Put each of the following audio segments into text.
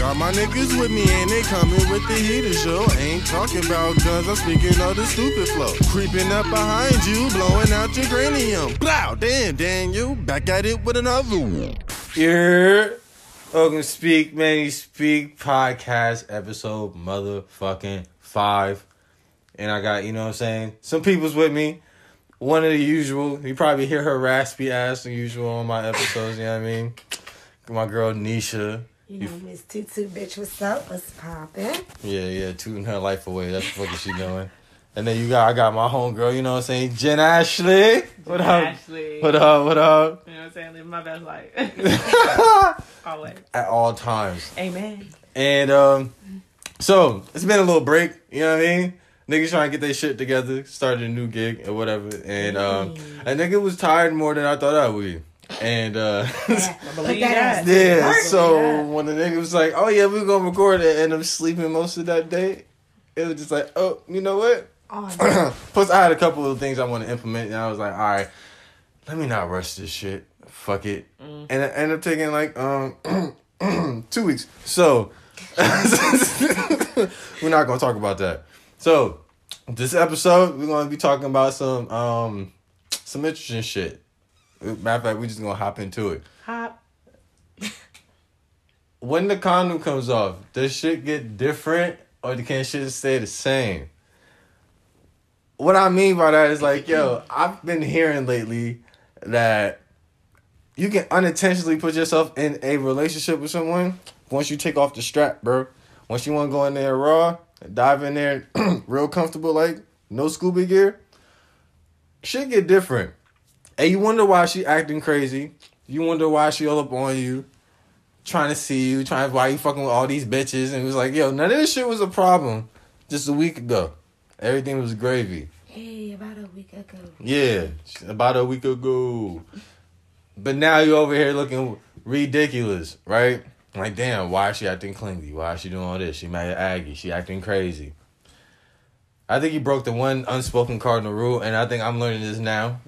Got my niggas with me and they coming with the heater show. Ain't talking about guns, I'm speaking of the stupid flow. Creeping up behind you, blowing out your cranium. Blow, damn, Daniel, back at it with another one. Yeah. Welcome Speak Manny Speak podcast episode motherfucking five. And I got, you know what I'm saying? Some people's with me. One of the usual. You probably hear her raspy ass the usual on my episodes, you know what I mean? My girl Nisha. You know, Miss Tutu, bitch, what's up? What's poppin'? Yeah, yeah, tooting her life away. That's the fuck is she doing. And then you got I got my homegirl, you know what I'm saying? Jen Ashley. What up? Ashley. What up? What up? You know what I'm saying? Living my best life. Always. At all times. Amen. And um, so it's been a little break. You know what I mean? Niggas trying to get their shit together, started a new gig or whatever, and um, a nigga was tired more than I thought I would. be. And uh, I believe that that. yeah, Work. so when the nigga was like, "Oh yeah, we're gonna record it," and I'm sleeping most of that day, it was just like, "Oh, you know what?" Oh, Plus, I had a couple of things I want to implement, and I was like, "All right, let me not rush this shit. Fuck it." Mm. And it ended up taking like um two weeks. So we're not gonna talk about that. So this episode, we're gonna be talking about some um some interesting shit. Matter of fact, we just gonna hop into it. Hop. When the condom comes off, does shit get different or the can shit stay the same? What I mean by that is like, yo, I've been hearing lately that you can unintentionally put yourself in a relationship with someone once you take off the strap, bro. Once you want to go in there raw, dive in there real comfortable, like no scuba gear, shit get different. And you wonder why she acting crazy. You wonder why she all up on you, trying to see you, trying why you fucking with all these bitches. And it was like, yo, none of this shit was a problem just a week ago. Everything was gravy. hey, about a week ago. Yeah, about a week ago. But now you over here looking ridiculous, right? Like, damn, why is she acting clingy? Why is she doing all this? She mad at Aggie. She acting crazy. I think you broke the one unspoken cardinal rule, and I think I'm learning this now.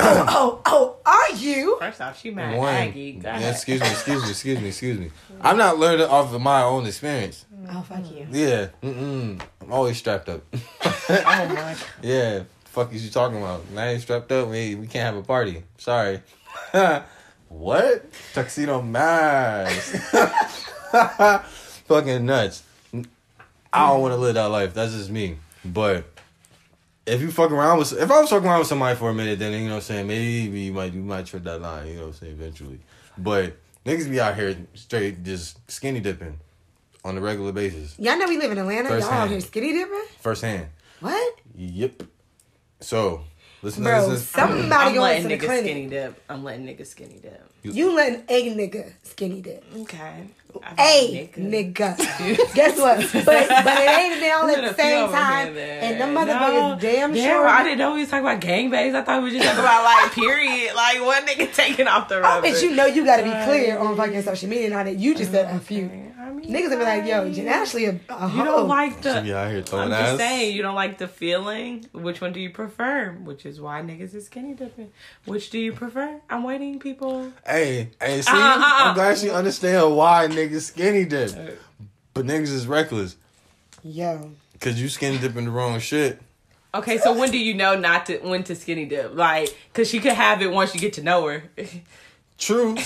Oh, oh, oh, are you? First off, she mad One. Aggie. Go Yeah, ahead. excuse me, excuse me, excuse me, excuse me. I'm not learning off of my own experience. Oh, fuck you. Yeah, mm-mm. I'm always strapped up. Oh my. Yeah, fuck is you talking about? I ain't strapped up. We we can't have a party. Sorry. what? Tuxedo mask. Fucking nuts. I don't want to live that life. That's just me. But if you fuck around with, if I was fucking around with somebody for a minute, then you know what I'm saying. Maybe you might you might trip that line. You know what I'm saying. Eventually, but niggas be out here straight just skinny dipping on a regular basis, Y'all know we live in Atlanta. First Y'all out hand. here skinny dipping? firsthand. What? Yep. So, listen Bro, to this. somebody I'm going letting to niggas clinic. skinny dip. I'm letting niggas skinny dip. You letting a nigga skinny dip. Okay. A nigga. nigga. Guess what? But but it ain't down at the same time. And the motherfuckers damn Damn, sure. I didn't know we was talking about gangbangs. I thought we were just talking about like period. Like one nigga taking off the I rubber. bet you know you gotta be clear on fucking social media now that you just said a few. I mean, Niggas will be like, yo, Jen Ashley a, a You don't like She the. be out here throwing I'm ass. just saying, you don't like the feeling. Which one do you prefer? Which is why niggas is skinny dipping. Which do you prefer? I'm waiting, people. Hey, hey, see, Uh, uh, uh. I'm glad she understand why niggas skinny dip. But niggas is reckless. Yo. Cause you skinny dipping the wrong shit. Okay, so when do you know not to when to skinny dip? Like, cause she could have it once you get to know her. True.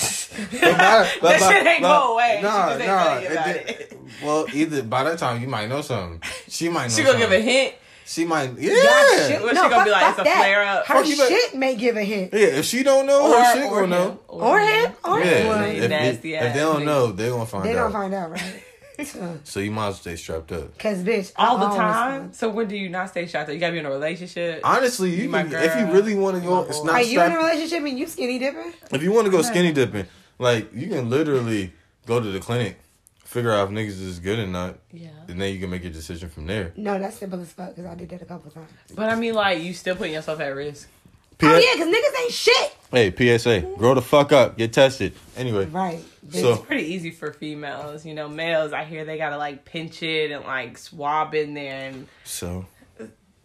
But by- but That by- shit ain't but- go away. Nah, just nah. tell you did- it. Well, either by that time you might know something. She might know she gonna give a hint. She might yeah. Y'all shit. What she no, gonna fuck, be like, it's a that. flare-up? Her Fuck you, but- shit may give a hint. Yeah, if she don't know, her shit gonna him. know. Or him. Or Yeah, him. if, if, nasty if ass they don't know, they gonna find They out. gonna find out, right? So you might as well stay strapped up. Cause bitch, All the time. So when do you not stay strapped up? You gotta be in a relationship. Honestly, you, you can, if you really want to go, it's not. Are you in a relationship and you skinny dipping? If you want to go skinny dipping, like you can literally go to the clinic, figure out if niggas is good or not, yeah. and then you can make your decision from there. No, that's simple as fuck. Cause I did that a couple times. But I mean, like, you still putting yourself at risk. P- Oh yeah, cause niggas ain't shit. Hey, PSA, grow the fuck up, get tested. Anyway, Right. bitch. So- It's pretty easy for females. You know, males, I hear they gotta like pinch it and like swab in there. And so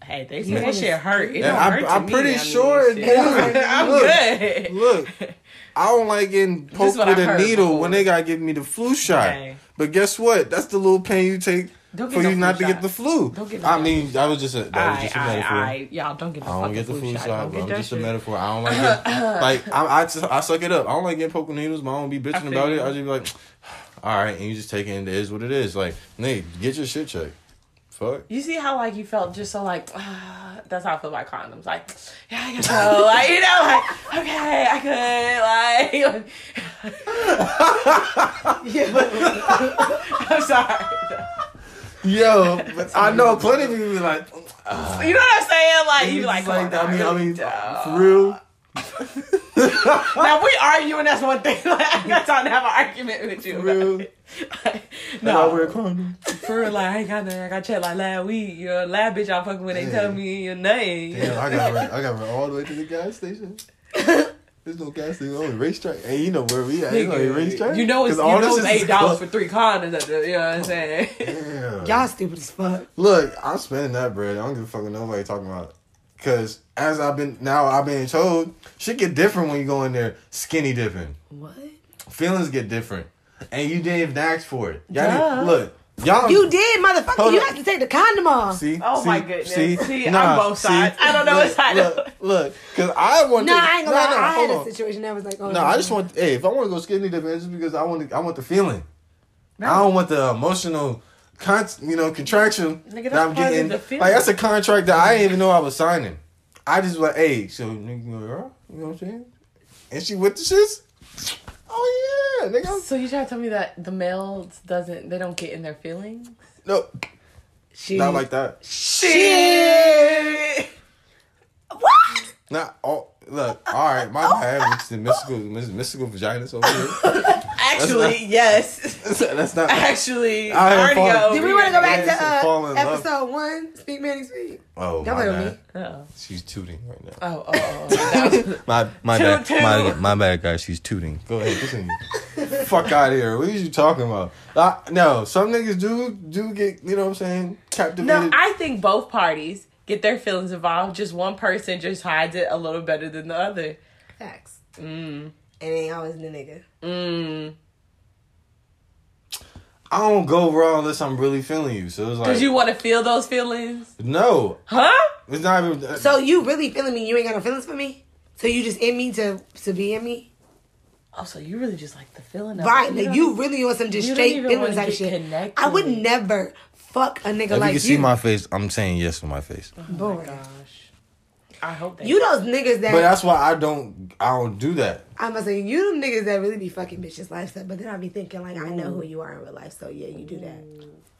hey, they say Yeah. that shit hurt. It don't I'm- hurt to I'm me, pretty sure it does. I'm Look, good. look, I don't like getting poked with I a heard needle before. when they gotta give me the flu shot Okay. But guess what? That's the little pain you take Don't get for no you not to get the flu. Don't get no I mean, that was just a that was just a metaphor. I, y'all don't get the I don't get the flu shot, bro. I'm just a metaphor. I don't like it. like I, I, just- I suck it up. I don't like getting the needles, but I don't be bitching about it. I just be like, all right, and you just take it. and It is what it is. Like, Nate, get your shit checked. Fuck. You see how like you felt just so like ah, that's how I feel about condoms. Like yeah, I guess so. like you know, like okay, I could like. I'm sorry. Yo, but I know plenty of people be like, You know what I'm saying? Like you be like, like come on, I mean, I mean, don't. for real. Now we arguing. That's one thing. Like, I got time to have an argument with you. For real. about it. Like, And I wear no, condoms. for real. Like I ain't got nothing. I got checked like last week. Your lab bitch, I'm fucking when they tell me your name. Damn, I got run, I got run all the way to the gas station. There's no gas station, only RaceTrac. And you know where we at? It's only RaceTrac. You know it's, 'Cause you all know this it's eight dollars for three condoms. At the, you know what I'm saying? Damn. Y'all stupid as fuck. Look, I'm spending that bread. I don't give a fuck what nobody talking about. Cause as I've been now, I've been told shit get different when you go in there skinny dipping. What? Feelings get different, and you didn't even ask for it. Y'all Duh. didn't- look, y'all. You did, motherfucker. You up. have to take the condom off. See? Oh see, my goodness. See, See, I'm both sides. I don't know look, what side Look, look, cause I want. No, to, I ain't gonna no, lie. no, I had hold a situation that was like, oh, No, I just want. Hey, if I want to go skinny dipping, it's just because I want. To, I want the feeling. I don't want the emotional, con- you know, contraction Nigga, that I'm getting. Like that's a contract that I didn't even know I was signing. I just was like, hey, so you know what I'm saying? And she with the shits. Oh yeah, nigga. So you trying to tell me that the males doesn't they don't get in their feelings? No, Shit. not like that. Shit. What? Not all. Look, all right, my bad. It's the mystical, mystical vaginas over here. Actually, yes. That's not. Actually, I already have go. fun. Did we want to go back to so fall uh, love. episode one? Speak, Manny, speak. Oh, Don't my play with bad. me. Oh, She's tooting right now. oh, oh, oh. My my Toot, bad, toot. my, my bad, guys. She's tooting. Go ahead, continue. Fuck out of here. What are you talking about? Uh, no, some niggas do do get you know what I'm saying captivated. no, I think both parties get their feelings involved. Just one person just hides it a little better than the other. Facts. Mm. It ain't always the nigga. Mm. I don't go raw unless I'm really feeling you. So it's like Cause you want to feel those feelings, no, huh? it's not even. So you really feeling me? You ain't got no feelings for me? So you just in me to to be in me? Oh, so you really just like the feeling of Right? it. Like don't- you really want some just you don't straight even feelings wanna type get shit. connected. I would never fuck a nigga if like you can see my face, I'm saying yes with my face. Oh Boy. Gosh, I hope that You those niggas that But that's why I don't. I don't do that. I'm gonna say you them niggas that really be fucking bitches lifestyle, but then I be thinking like I know who you are in real life, so yeah, you do that.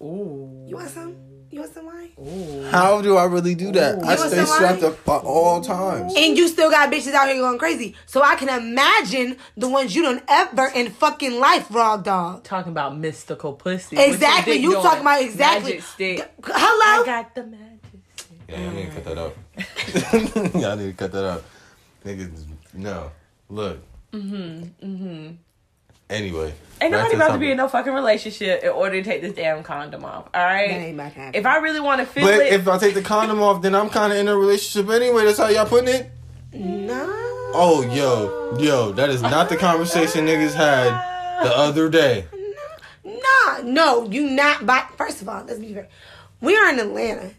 Ooh. You want some? You want some wine? Ooh. How do I really do that? I You stay some strapped up at all times. And you still got bitches out here going crazy. So I can imagine the ones you don't ever in fucking life, raw dog. Talking about mystical pussy. Exactly. You doing? talking about exactly. Magic stick. G- Hello? I got the magic stick. Yeah, y'all need to cut that out. y'all need to cut that out. Niggas, no. Look. Mm-hmm. Mm-hmm. Anyway. Ain't nobody to about to be in no fucking relationship in order to take this damn condom off. All right. That ain't about to happen. If I really want to feel But it, if I take the condom off, then I'm kind of in a relationship anyway. That's how y'all putting it? No. Oh, yo. Yo, that is not the conversation niggas had the other day. Nah, no, you not. By first of all, let's be fair. We are in Atlanta.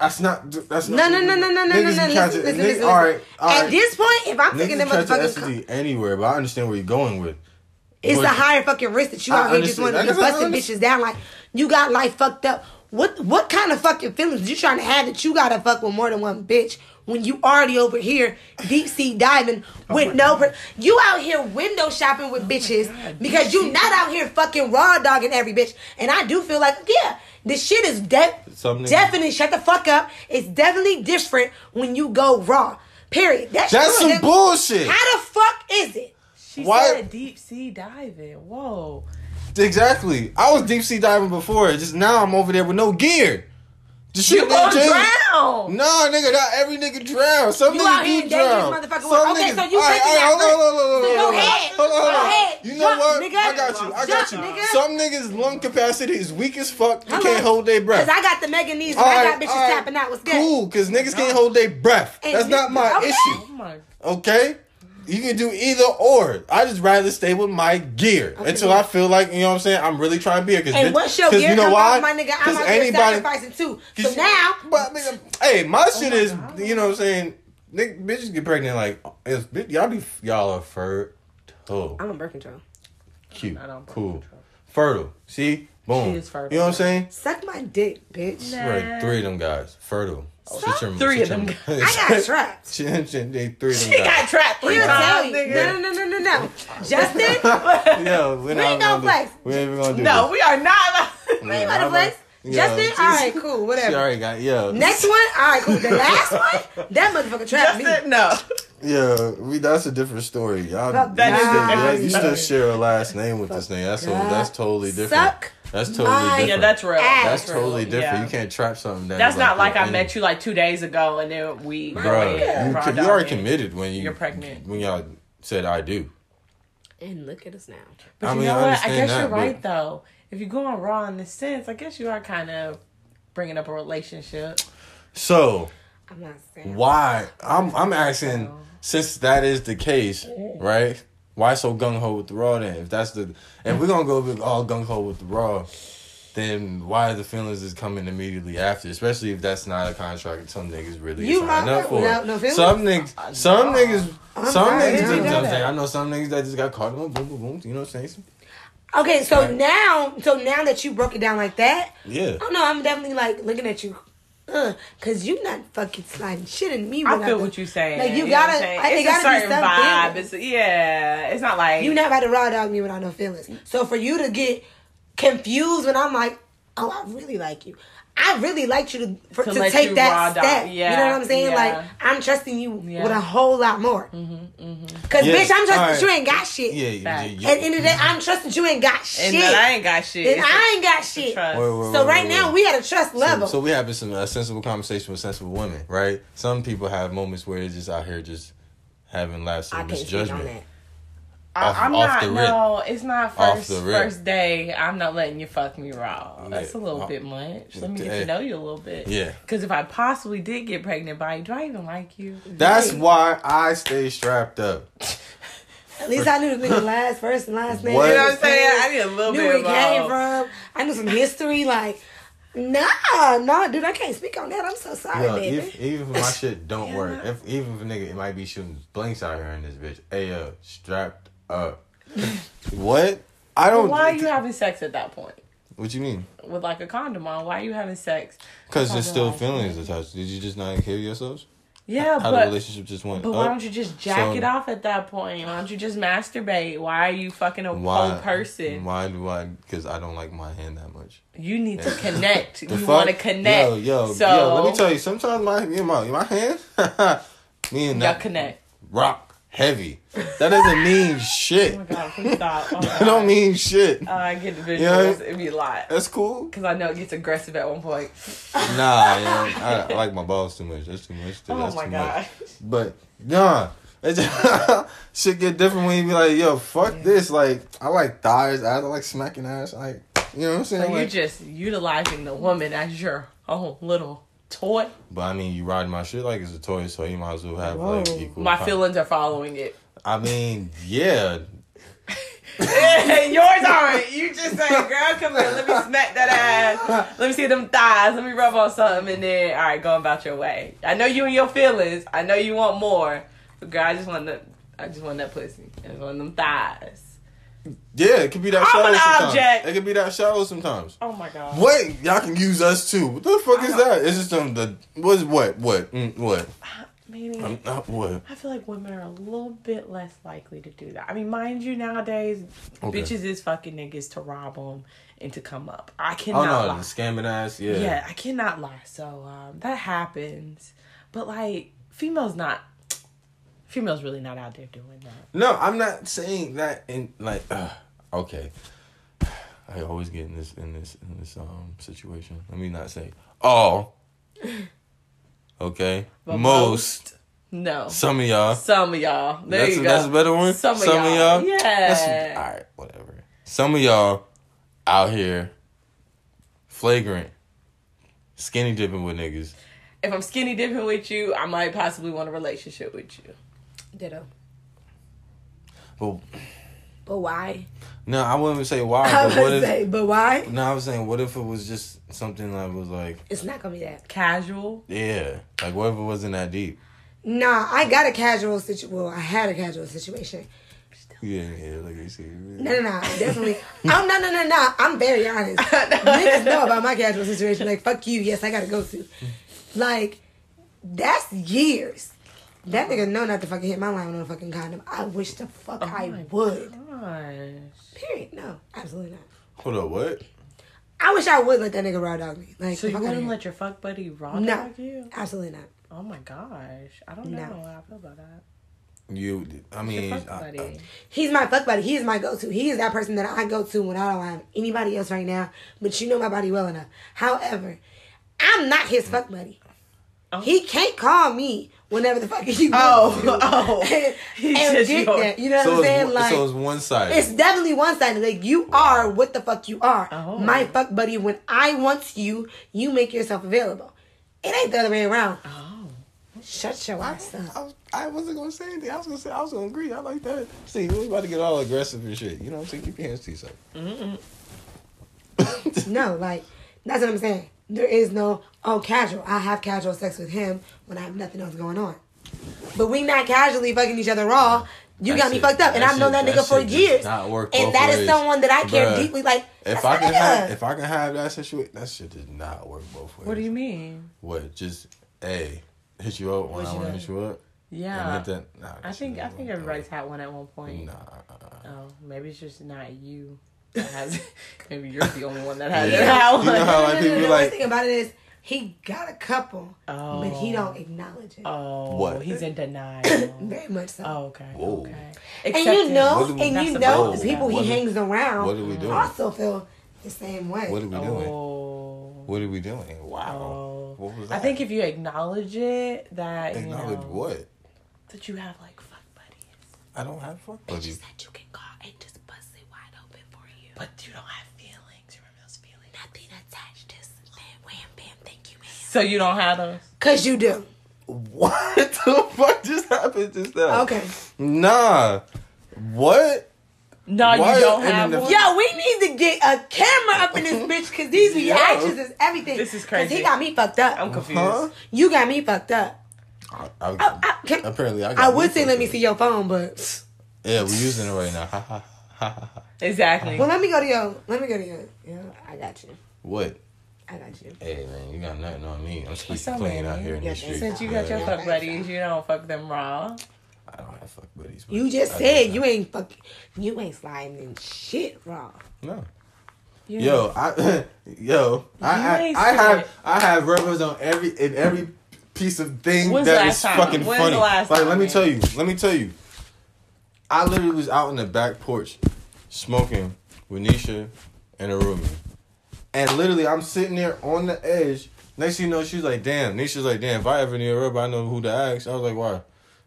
That's not. That's not. no, no, no, no, no, no, Niggas no. can Listen, listen, listen, All listen. right. All At right. this point, if I'm taking them can catch an motherfucking, STD anywhere, but I understand where you're going with. it's a higher fucking risk that you out here just wanting to Like I said, I busting bitches down. Like you got life fucked up. What what kind of fucking feelings you trying to have that you gotta fuck with more than one bitch when you already over here deep sea diving Oh with no per- you out here window shopping with oh bitches because you not out here fucking raw dogging every bitch. And I do feel like yeah, this shit is de- Some definitely shut the fuck up. It's definitely different when you go raw. Period. That's, That's some nigga. bullshit. How the fuck is it? she Why- said deep sea diving. Whoa. Exactly. I was deep sea diving before. Just now I'm over there with no gear. You gonna drown. Nah, nigga, not every nigga drown. Some You niggas do drown. motherfucker. Some Okay, niggas, so you All right, taking all right, hold on, hold on, hold on, hold on. Hold on, hold on. You know Jump, what? nigga. I got you. I got Jump, you. nigga. Some niggas lung capacity is weak as fuck. They can't hold their breath. Cause I got the mega knees and I got bitches right. tapping out. What's good? Cool, cause niggas can't hold their breath. And That's not oh my okay. issue. Oh. Okay? You can do either or. I just rather stay with my gear until I feel like you know what I'm saying. I'm really trying to be here. Cause And bitch- once your 'cause gear you know why? off, my nigga, I'm 'Cause anybody- sacrificing too. So 'cause- now, but nigga, hey, my oh shit is Oh God. you know what I'm saying. Nigga, bitches get pregnant like it's, bitch, y'all be y'all are fertile, I'm on birth control. cute, I don't birth cool, control. fertile. See, boom. She is fertile. You know what I'm saying? Suck my dick, bitch. Nah. Right, three of them guys, fertile. Oh, shut your- Three shut of them your- I got trapped. Shit, shit, they three of them She guys. got trapped three He'll tell times, you. nigga. No, no, no, no, no, no. Justin, Yo, we're We not ain't gonna do- We ain't even gonna do No, this. we are not. we ain't about to flex. Yeah. Justin, all right, cool, She whatever. already got yo. Next one, all right, cool. The last one, that motherfucker trapped me. Justin, no. Yeah, we that's a different story. Y'all, Fuck you, that still, is different you still share a last name with this nigga. That's so, God. that's totally different. Suck that's totally ah, my- different. Yeah, that's real. Ass. That's real. totally different. Yeah. You can't trap something that That's not like I any- met you like two days ago and then we. Bro, you, raw you dog already committed when you You're pregnant. when y'all said I do. And look at us now. But I you mean, know I what? I guess that, you're but- right though. If you're going raw in this sense, I guess you are kind of bringing up a relationship. So I'm not saying. why? I'm I'm asking since that is the case, right? Why so gung ho with the raw then? If that's the if we're gonna go all gung ho with the raw, then why the feelings is coming immediately after? Especially if that's not a contract that some niggas really You signed up for. no some niggas, uh, some no. niggas, some sorry, niggas. Just, know I'm that. I know some niggas that just got caught in a boom, boom, boom. You know what I'm saying? Okay, so now, so now that you broke it down like that, Yeah. Don't know. I'm definitely like looking at you, uh, cause you not fucking sliding shit in me. I feel do- what you're saying. Like, you what gotta-? I- it gotta a certain vibe. It's yeah. It's not like You never had to raw dog me without no feelings. So for you to get confused when I'm like, oh, I really like you. I really like you to for, To to, take that raw dog. step. you know what I'm saying? yeah. Like I'm trusting you Yeah. with a whole lot more. Mm-hmm, mm-hmm. Cause Yeah, bitch, I'm trusting alright. you ain't got shit. Yeah. yeah, Facts. yeah, At the end of the day, I'm trusting you ain't got shit. and that I ain't got shit. and I ain't got shit. trust. Wait, wait, So wait, right wait, now wait. we at a trust level. so we having some a sensible conversation with sensible women, right? Some people have moments where they're just out here just having lapses I speak on misjudgment. That. I, Off- I'm off not. the rip. No, it's not Off first the rip. first day. I'm not letting you fuck me raw. That's a Yeah. little Oh. bit much. Let me get Hey. to know you a little bit. Yeah. Because if I possibly did get pregnant by you, do I even like you? That's why I stay strapped up. At least I knew the nigga last first and last name. What? You know what I'm saying? I need a little knew bit where he came uh, from. I knew some history. Like, nah, nah, dude, I can't speak on that. I'm so sorry, Yo, baby. if, even if my shit don't work, if even if a nigga it might be shooting blinks out here in this bitch, hey yo, strapped up. what? I don't. Why are you having sex at that point? What do you mean? With like a condom on? Why are you having sex? Because there's still feelings attached. Did you just not kill yourselves? Yeah, How the relationship just went but up? why don't you just jack So- it off at that point? Why don't you just masturbate? Why are you fucking a Why- whole person? Why do I? Because I don't like my hand that much. You need to connect. The you want to connect. Yo, yo, so yo. Let me tell you. Sometimes my me and my my hand, me and that connect. rock heavy. That doesn't mean shit. Oh my god, please stop. Oh That don't mean shit. Oh, I get the visuals. Yeah. It'd be a lot. That's cool. Because I know it gets aggressive at one point. Nah, yeah, I, I like my balls too much. That's too much. Oh That's my too god. much. But nah, just, shit get different when you be like, yo, fuck this. Like I like thighs. I like smacking ass. Like you know what I'm saying. So you're just utilizing the woman as your own little toy. but I mean, you ride my shit like it's a toy, so you might as well have Whoa. like equal. My power. feelings are following it. I mean, yeah. Yours aren't. You just say, girl, come here. Let me smack that ass. Let me see them thighs. Let me rub on something. And then, all right, go about your way. I know you and your feelings. I know you want more. But, girl, I just want that. I just want that pussy. I just want them thighs. Yeah, it could be that I'm shallow sometimes. object. It could be that shallow sometimes. Oh, my God. Wait, y'all can use us too. What the fuck is that? It's just um, the what's what what mm, what Maybe. um, uh, what? I feel like women are a little bit less likely to do that. I mean, mind you, nowadays, Okay. bitches is fucking niggas to rob them and to come up. I cannot. Oh no, lie. the scamming ass. Yeah. Yeah, I cannot lie. So um, that happens, but like females not. Females really not out there doing that. No, I'm not saying that in like. Uh, okay. I always get in this in this in this um situation. Let me not say all. Okay. But most, No, Some of y'all. some of y'all. There that's you a, go. that's a better one. Some of y'all. Yeah. That's, all right, whatever. Some of y'all out here flagrant skinny dipping with niggas. If I'm skinny dipping with you, I might possibly want a relationship with you. Ditto. But But why? no, I wouldn't say why. I But was what if? say, but why? No, I was saying, what if it was just something that was like, It's not gonna be that. Casual. yeah, like what if it wasn't that deep? Nah, I got a casual situation. Well, I had a casual situation. Yeah, yeah, like you see. No, no, no, definitely. oh no, no, no, no. I'm very honest. Niggas know about my casual situation. Like, fuck you. Yes, I gotta go to. Like, that's years. That nigga know not to fucking hit my line on a fucking condom. I wish the fuck oh I my would. Gosh. Period. No, absolutely not. Hold up, what? I wish I would let that nigga raw dog me. Like, So you fuck outta wouldn't let your fuck buddy raw No. dog you? Absolutely not. Oh my gosh. I don't No. know how I feel about that. You, I mean, Your fuck I- I- He's my fuck buddy. He is my go-to. He is that person that I go to when I don't have anybody else right now. But you know my body well enough. However, I'm not his fuck buddy. Oh. He can't call me whenever the fuck he Oh, wants to. oh. and, He's and get your- that. You know what I'm saying? Like so it's one side. it's definitely one sided. Like you are what the fuck you are. Oh. My fuck buddy. When I want you, you make yourself available. It ain't the other way around. Oh. Shut your ass up. I, was, I wasn't gonna say anything. I was gonna say I was gonna agree. I like that. See, we was about to get all aggressive and shit. You know what I'm saying? Keep your hands to yourself. Mm-hmm. No, like that's what I'm saying. There is no oh casual. I have casual sex with him when I have nothing else going on. But we not casually fucking each other raw. You That got me fucked up, and I've known shit- that that nigga for years. not work and both that is ways. someone that I care Bruh, deeply. Like If I can have, if I can have that situation, that shit does not work both ways. What do you mean? What? Just a hit you up when What I want to hit you up. Yeah. And hit that, nah, I think I think work. everybody's had one at one point. Nah. Oh, maybe it's just not you that has. maybe you're the only one that has Yeah. that You know how like No, no, no, people no, be the worst thing about it is he got a couple, Oh. but he don't oh. acknowledge it. Oh, What? He's in denial. Very much so. oh, okay. Whoa. Okay. and you know, we- and you the know, the people What he do- hangs around what are we doing? also feel the same way. What are we doing? Oh. What are we doing? Wow. Oh. What was I think if you acknowledge it, that acknowledge you know, what? that you have like fuck buddies, I don't have fuck buddies. that you can call and just bust it wide open for you. but you don't have feelings. You remember those feelings? nothing attached, just bam, wham, bam, thank you, man. So you don't have those. Cause you do. What the fuck just happened just now? Okay. Nah. What? No, Why- you don't have one. Yo, we need to get a camera up in this bitch because these Yo. reactions is everything. This is crazy. Because he got me fucked up. I'm confused. Huh? You got me fucked up. I, I, I, I, can, apparently, I. Got I would say let me see your phone, but. Yeah, we're using it right now. Ha ha ha ha. ha. Exactly. well, let me go to your. Let me go to your. Yeah, I got you. What? I got you. Hey man, you got nothing on me. I'm What's squeaky up, clean man? out here in Yeah, the street. Since you got your fuck buddies, you don't fuck them raw. I don't have fuck buddies. but You just I said you ain't fuck. You ain't sliding in shit raw. No. You Yo, I, yo, I, I, I have, I have rubbers on every in every piece of thing When's the last is time? fucking When's funny. the last like, time, let me man? tell you, let me tell you. I literally was out in the back porch, smoking with Nisha and Arumi, and literally I'm sitting there on the edge. Next thing you know, she's like, "Damn." Nisha's like, "Damn." If I ever need a rub, I know who to ask. I was like, "Why?"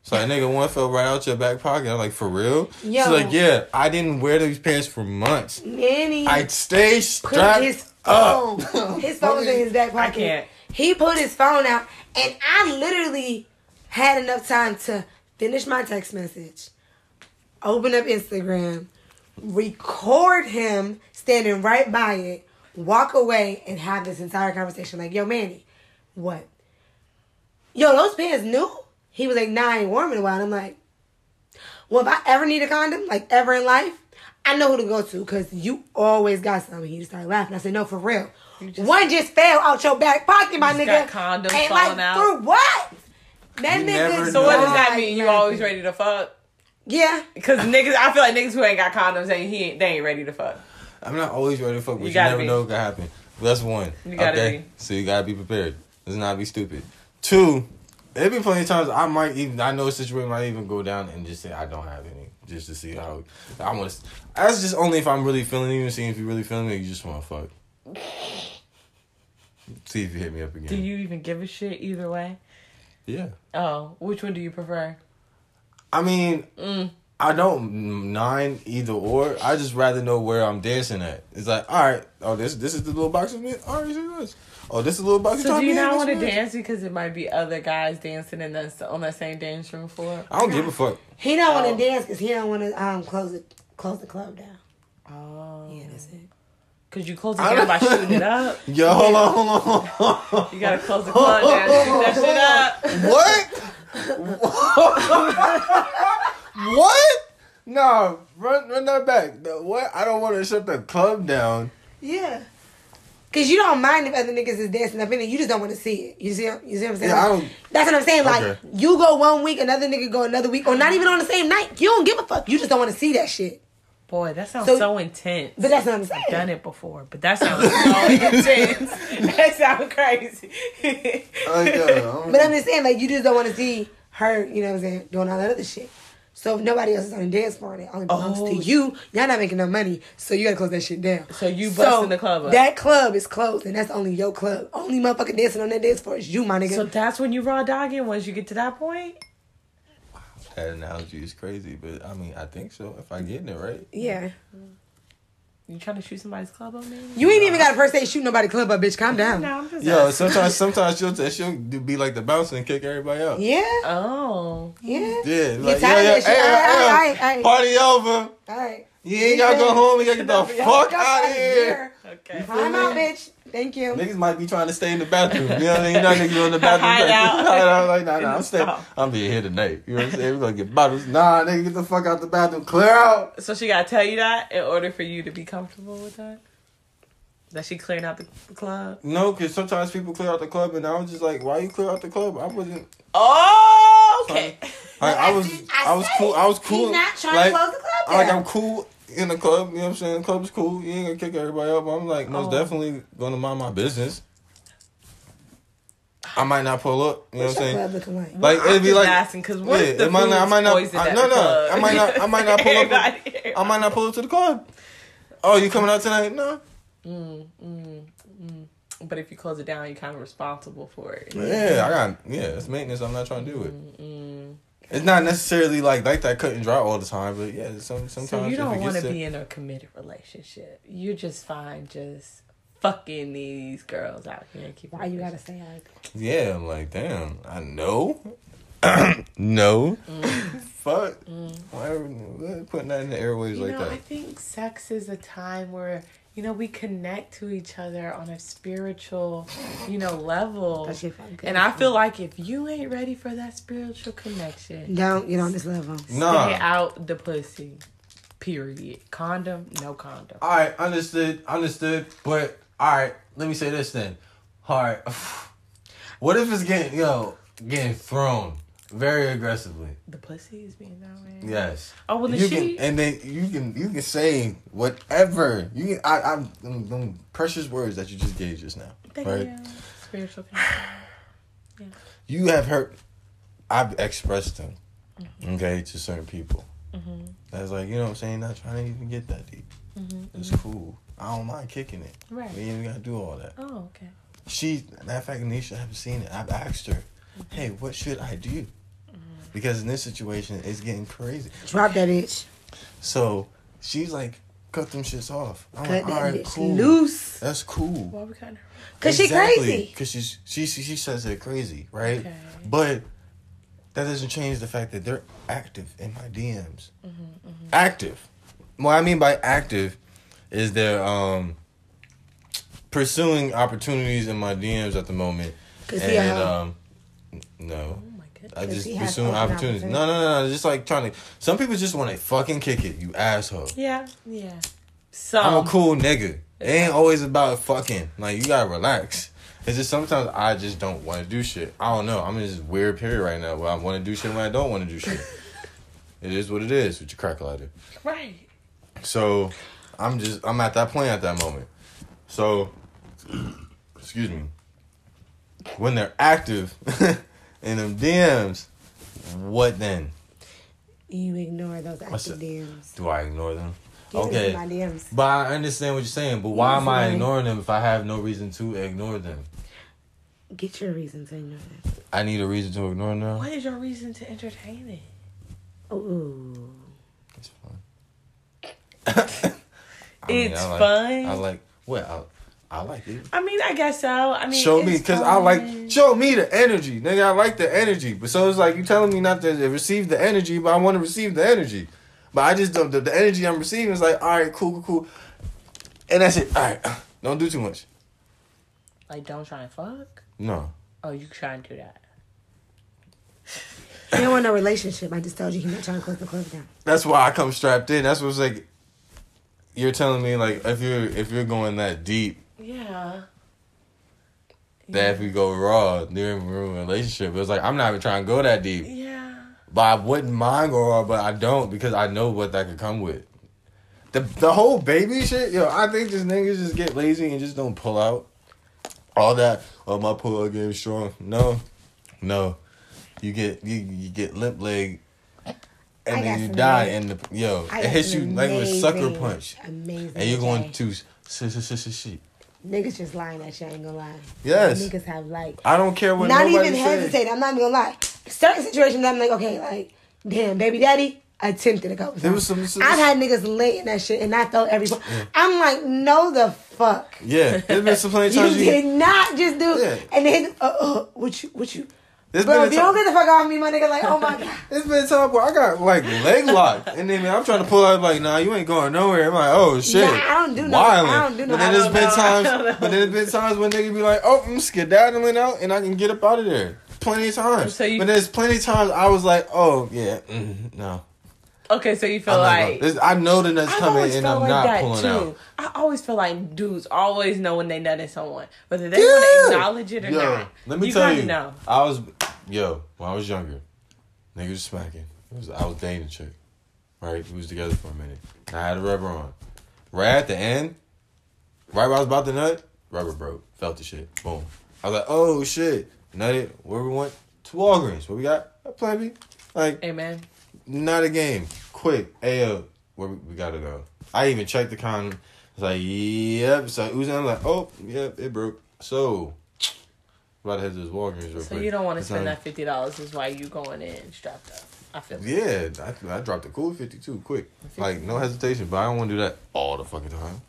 So like, nigga, one fell right out your back pocket. I'm like, "For real?" Yo. She's like, "Yeah, I didn't wear these pants for months. Manny I stay put strapped his up." phone. his phone was in his back I pocket. can't. He put his phone out, and I literally had enough time to finish my text message, open up Instagram, record him standing right by it, walk away, and have this entire conversation. Like, yo, Manny, what? Yo, those pants new? He was like, nah, I ain't warm in a while. And I'm like, well, if I ever need a condom, like ever in life, I know who to go to because you always got something. He just started laughing. I said, no, for real. just- One just fell out your back pocket, my You nigga. just got condoms and falling like, out. For what? That nigga. So what does that mean? You always ready to fuck? Yeah. Because niggas, I feel like niggas who ain't got condoms ain't he ain't, they ain't ready to fuck. I'm not always ready to fuck, but You you, never be. know what can happen. That's one. You gotta okay? be. So you gotta be prepared. Let's not be stupid. Two, there be plenty of times I might even I know a situation might even go down and just say I don't have any. Just to see how I want to. That's just only if I'm really feeling you and seeing if you really feeling me. You just want to fuck. See if you hit me up again. Do you even give a shit either way? Yeah. Oh, which one do you prefer? I mean, Mm. I don't mind either or. I just rather know where I'm dancing at. It's like, all right, oh this this is the little box of me. All right, here it is. Oh, this is the little box. So do you not want to to dance because it might be other guys dancing in that on that same dance room floor? I don't give a fuck. He don't want Oh. to dance because he don't want to um close it close the club down. Oh, Yeah, that's it. Cause you close it I down by don't- shooting it up. Yo, hold on, hold on, hold on. You gotta close the club down, shoot that shit up. What? what? No, run run that back. The what? I don't want to shut the club down. Yeah. Cause you don't mind if other niggas is dancing up in it, you just don't want to see it. You see, you see what I'm saying? Yeah, I Like, don't- that's what I'm saying. Like Okay. you go one week, another nigga go another week, or not even on the same night. You don't give a fuck. You just don't want to see that shit. Boy, that sounds So- so, intense. But that's what I'm saying. I've done it before, but that sounds so intense. That sounds crazy. Oh, yeah, But I'm just saying, like you just don't want to see her. You know what I'm saying? Doing all that other shit. So if nobody else is on the dance floor, and it only belongs Oh. to you. Y'all not making no money, so you gotta close that shit down. So you busting the club up. That club is closed, and that's only your club. Only motherfucker dancing on that dance floor is you, my nigga. so that's when you raw dogging once you get to that point. That analogy is crazy, but I mean, I think so. If I get it right. yeah. Mm-hmm. You trying to shoot somebody's club up, man? You ain't even got a per se shoot nobody club up, bitch. Calm down. No, I'm just Yo, asking. sometimes sometimes she'll she'll be like the bouncer and kick everybody out. Yeah, Oh, yeah. Yeah, like, tired yeah, of yeah, that shit. hey, All right, hey, all right, party over. All right. You ain't gotta go home. You gotta get the Y'all fuck out of outta here. okay. I'm out, bitch. Thank you. Niggas might be trying to stay in the bathroom. You know what I mean? You know niggas go in the bathroom. Hide out. Hide out. Like, nah, nah, I'm staying. stall. I'm being here tonight. You know what I'm saying? We're gonna get bottles. Nah, nigga, get the fuck out the bathroom. Clear out. So she gotta tell you that in order for you to be comfortable with that. That she clearing out the, the club. No, because sometimes people clear out the club, and I was just like, why you clear out the club? I wasn't. Oh, okay. Like, I was, I I was cool. I was He cool. not trying like, to close the club Like. I'm cool in the club. You know what I'm saying? The club is cool. You ain't gonna kick everybody up. I'm like most Oh. definitely gonna mind my business. I might not pull up. You know What's what I'm saying? club looking like? Like it'd be just like asking because what yeah, the it might not- I might not- I- no, no. I might not- I might not pull up- I might not pull up to the club. Oh, you coming out tonight? No. Mm, mm, mm. But if you close it down, you're kind of responsible for it. Yeah, I got yeah. It's maintenance. I'm not trying to do it. Mm. It's not necessarily like like that cut and dry all the time, but yeah, some sometimes So you if don't it want gets to to- be in a committed relationship. You're just fine, just fucking these girls out here. And keep Why you gotta say like that? Yeah, I'm like, damn, I know. no. Fuck. Why are we putting that in the airways You like know, I think sex is a time where you know we connect to each other on a spiritual, you know, level. That shit fucking. And I feel like if you ain't ready for that spiritual connection, Don't get on this level. Nah. stay out the pussy. Period. Condom, no condom. All right, understood, understood. But all right, let me say this then. All right, what if it's getting yo getting thrown very aggressively? The pussy is being that way. Yes. Oh, well, you she- can, and then you can you can say whatever you can. I I'm them precious words that you just gave just now. Thank right. you. Spiritual yeah. you have heard I've expressed them Mm-hmm. okay to certain people that's like you know what i'm saying not trying to even get that deep it's cool i don't mind kicking it Mm-hmm. Right. we ain't gotta do all that Oh, okay. she matter of fact nisha I haven't seen it i've asked her Mm-hmm. hey what should i do because in this situation it's getting crazy Drop that itch. so she's like cut them shits off i'm Cut like that all right bitch cool loose. that's cool Why we cutting her? Cause she crazy. Because she's she, she she says they're crazy, right? Okay. But that doesn't change the fact that they're active in my DMs. Mm-hmm, Active. What I mean by active is they're um pursuing opportunities in my DMs at the moment. Cause he a And hoe. um no. I just pursuing opportunities. No, no, no, no. Just like trying to. Some people just want to fucking kick it. You asshole. Yeah, yeah. So I'm a cool nigga. It ain't always about fucking. Like you gotta relax. It's just sometimes I just don't want to do shit. I don't know. I'm in this weird period right now where I want to do shit when I don't want to do shit. it is what it is with your crack lighter. right. So I'm just I'm at that point at that moment. So excuse me. When they're active in them DMs, what then? You ignore those What's active it? DMs. Do I ignore them? These Okay. is my DMs. But I understand what you're saying. But why am I ignoring them if I have no reason to ignore them? Get your reason to ignore that. I need a reason to ignore them. What is your reason to entertain it? Ooh. I mean, It's fun. I like, fun. I like well, I, I like it. I mean, I guess so. I mean, show me because I like show me the energy, nigga. I like the energy, but so it's like you telling me not to receive the energy, but I want to receive the energy, but I just don't. The, the energy I'm receiving is like, all right, cool, cool, cool, and that's it. All right, don't do too much. Like, don't try and fuck. No, Oh, you trying to do that. He don't want no relationship. I just told you he's not trying to close the club down. that's why I come strapped in. That's what's like. You're telling me like if you're if you're going that deep, Yeah. that if we go raw during a relationship, it's like I'm not even trying to go that deep. Yeah. But I wouldn't mind go raw, but I don't because I know what that could come with. The the whole baby shit, yo, I think just niggas just get lazy and just don't pull out. All that, oh my pull out game strong. No, no, you get you you get limp leg, and got then you die, amazing- and the yo, I it hits you some like with a sucker punch, Amazing. and you're going Jay. to sh- sh- sh- sh- shit. Niggas just lying that shit. I ain't gonna lie. Yes. Niggas have like I don't care what not even hesitate. I'm not even gonna lie. Certain situations, I'm like, okay, like, damn, baby daddy attempted a couple times. There was some- some- I've had niggas late in that shit, and I felt every. I'm like, no, the fuck. Yeah, there's been some plenty You times you. did not just do, Yeah. and then, uh, uh, what you, what you, There's bro? been a If you time- don't get the fuck off me, my nigga, like, oh my god. It's been a time where I got like leg locked, and then I'm trying to pull out like, nah, you ain't going nowhere. I'm like, oh shit, Nah, I don't do no- Wildin'. I don't do no- But then I there's don't been know, times, but then there's been times when niggas be like, oh, I'm skedaddling out, and I can get up out of there. Plenty of times. So you- but there's plenty of times I was like, oh yeah, mm, no. Okay, so you feel I'm not like. this- I know the nuts coming, and I'm like not that pulling too. out. I always feel like dudes always know when they nutted someone, whether they Yeah. want to acknowledge it or Yo, not. let me you tell kinda you, know. I was, yo, when I was younger, niggas was smacking. It was, I was dating a chick, right? We was together for a minute. And I had a rubber on. Right at the end, right when I was about to nut, rubber broke. Felt the shit. Boom. I was like, oh shit. Nutted. Where we went? To Walgreens. What we got? A plan B. Like, Amen. not a game. Quick. Ayo, where we, we gotta go. I even checked the condom. It's like, yep. So it was I'm like, oh, yep, it broke. So about to head to this Walgreens real So quick. you don't want to spend that fifty dollars is why you going in strapped up. I feel. Yeah, I, I dropped a cool fifty two quick. Like no hesitation, but I don't want to do that all the fucking time.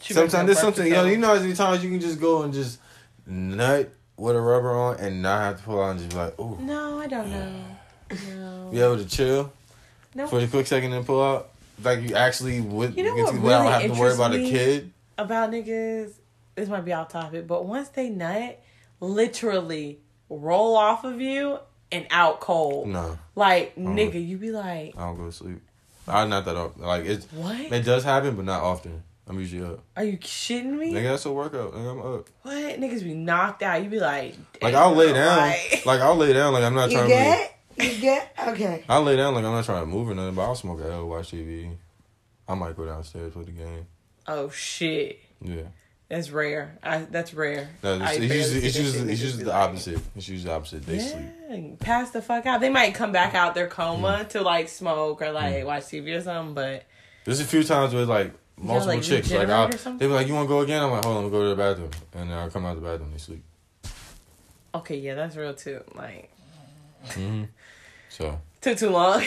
She Sometimes there's something, yo, of- you know, there's times you can just go and just nut with a rubber on and not have to pull out and just be like, oh. No, I don't know. No. be able to chill No. for a quick second and pull out. Like you actually would, You know what really having to worry about a kid. about niggas, this might be off topic, but once they nut, literally roll off of you and out cold. No, Like, nigga, you be like, I don't go to sleep. I'm not that often. Like it's what? it does happen, but not often. I'm usually up. Are you shitting me? Nigga, that's a workout. Nigga, I'm up. What? Niggas be knocked out. You be like, Like I'll lay down. like- Like I'll lay down. Like I'm not You trying to. get? You get? Okay. I'll lay down like I'm not trying to move or nothing, but I'll smoke a L, watch TV. I might go downstairs with the game. oh shit. Yeah. That's rare. I, that's rare. No, it's, it's usually it's usually it's usually the like, opposite. It's usually the opposite. They sleep. Yeah, pass the fuck out. They might come back out their coma Mm. to like smoke or like watch TV or something, but There's a few times where like multiple like, chicks like I'll, they be like, "You want to go again?" I'm like, "Hold on, we'll go to the bathroom," and then I'll come out of the bathroom. They sleep. okay, yeah, that's real too. Like, Hmm. So took too long.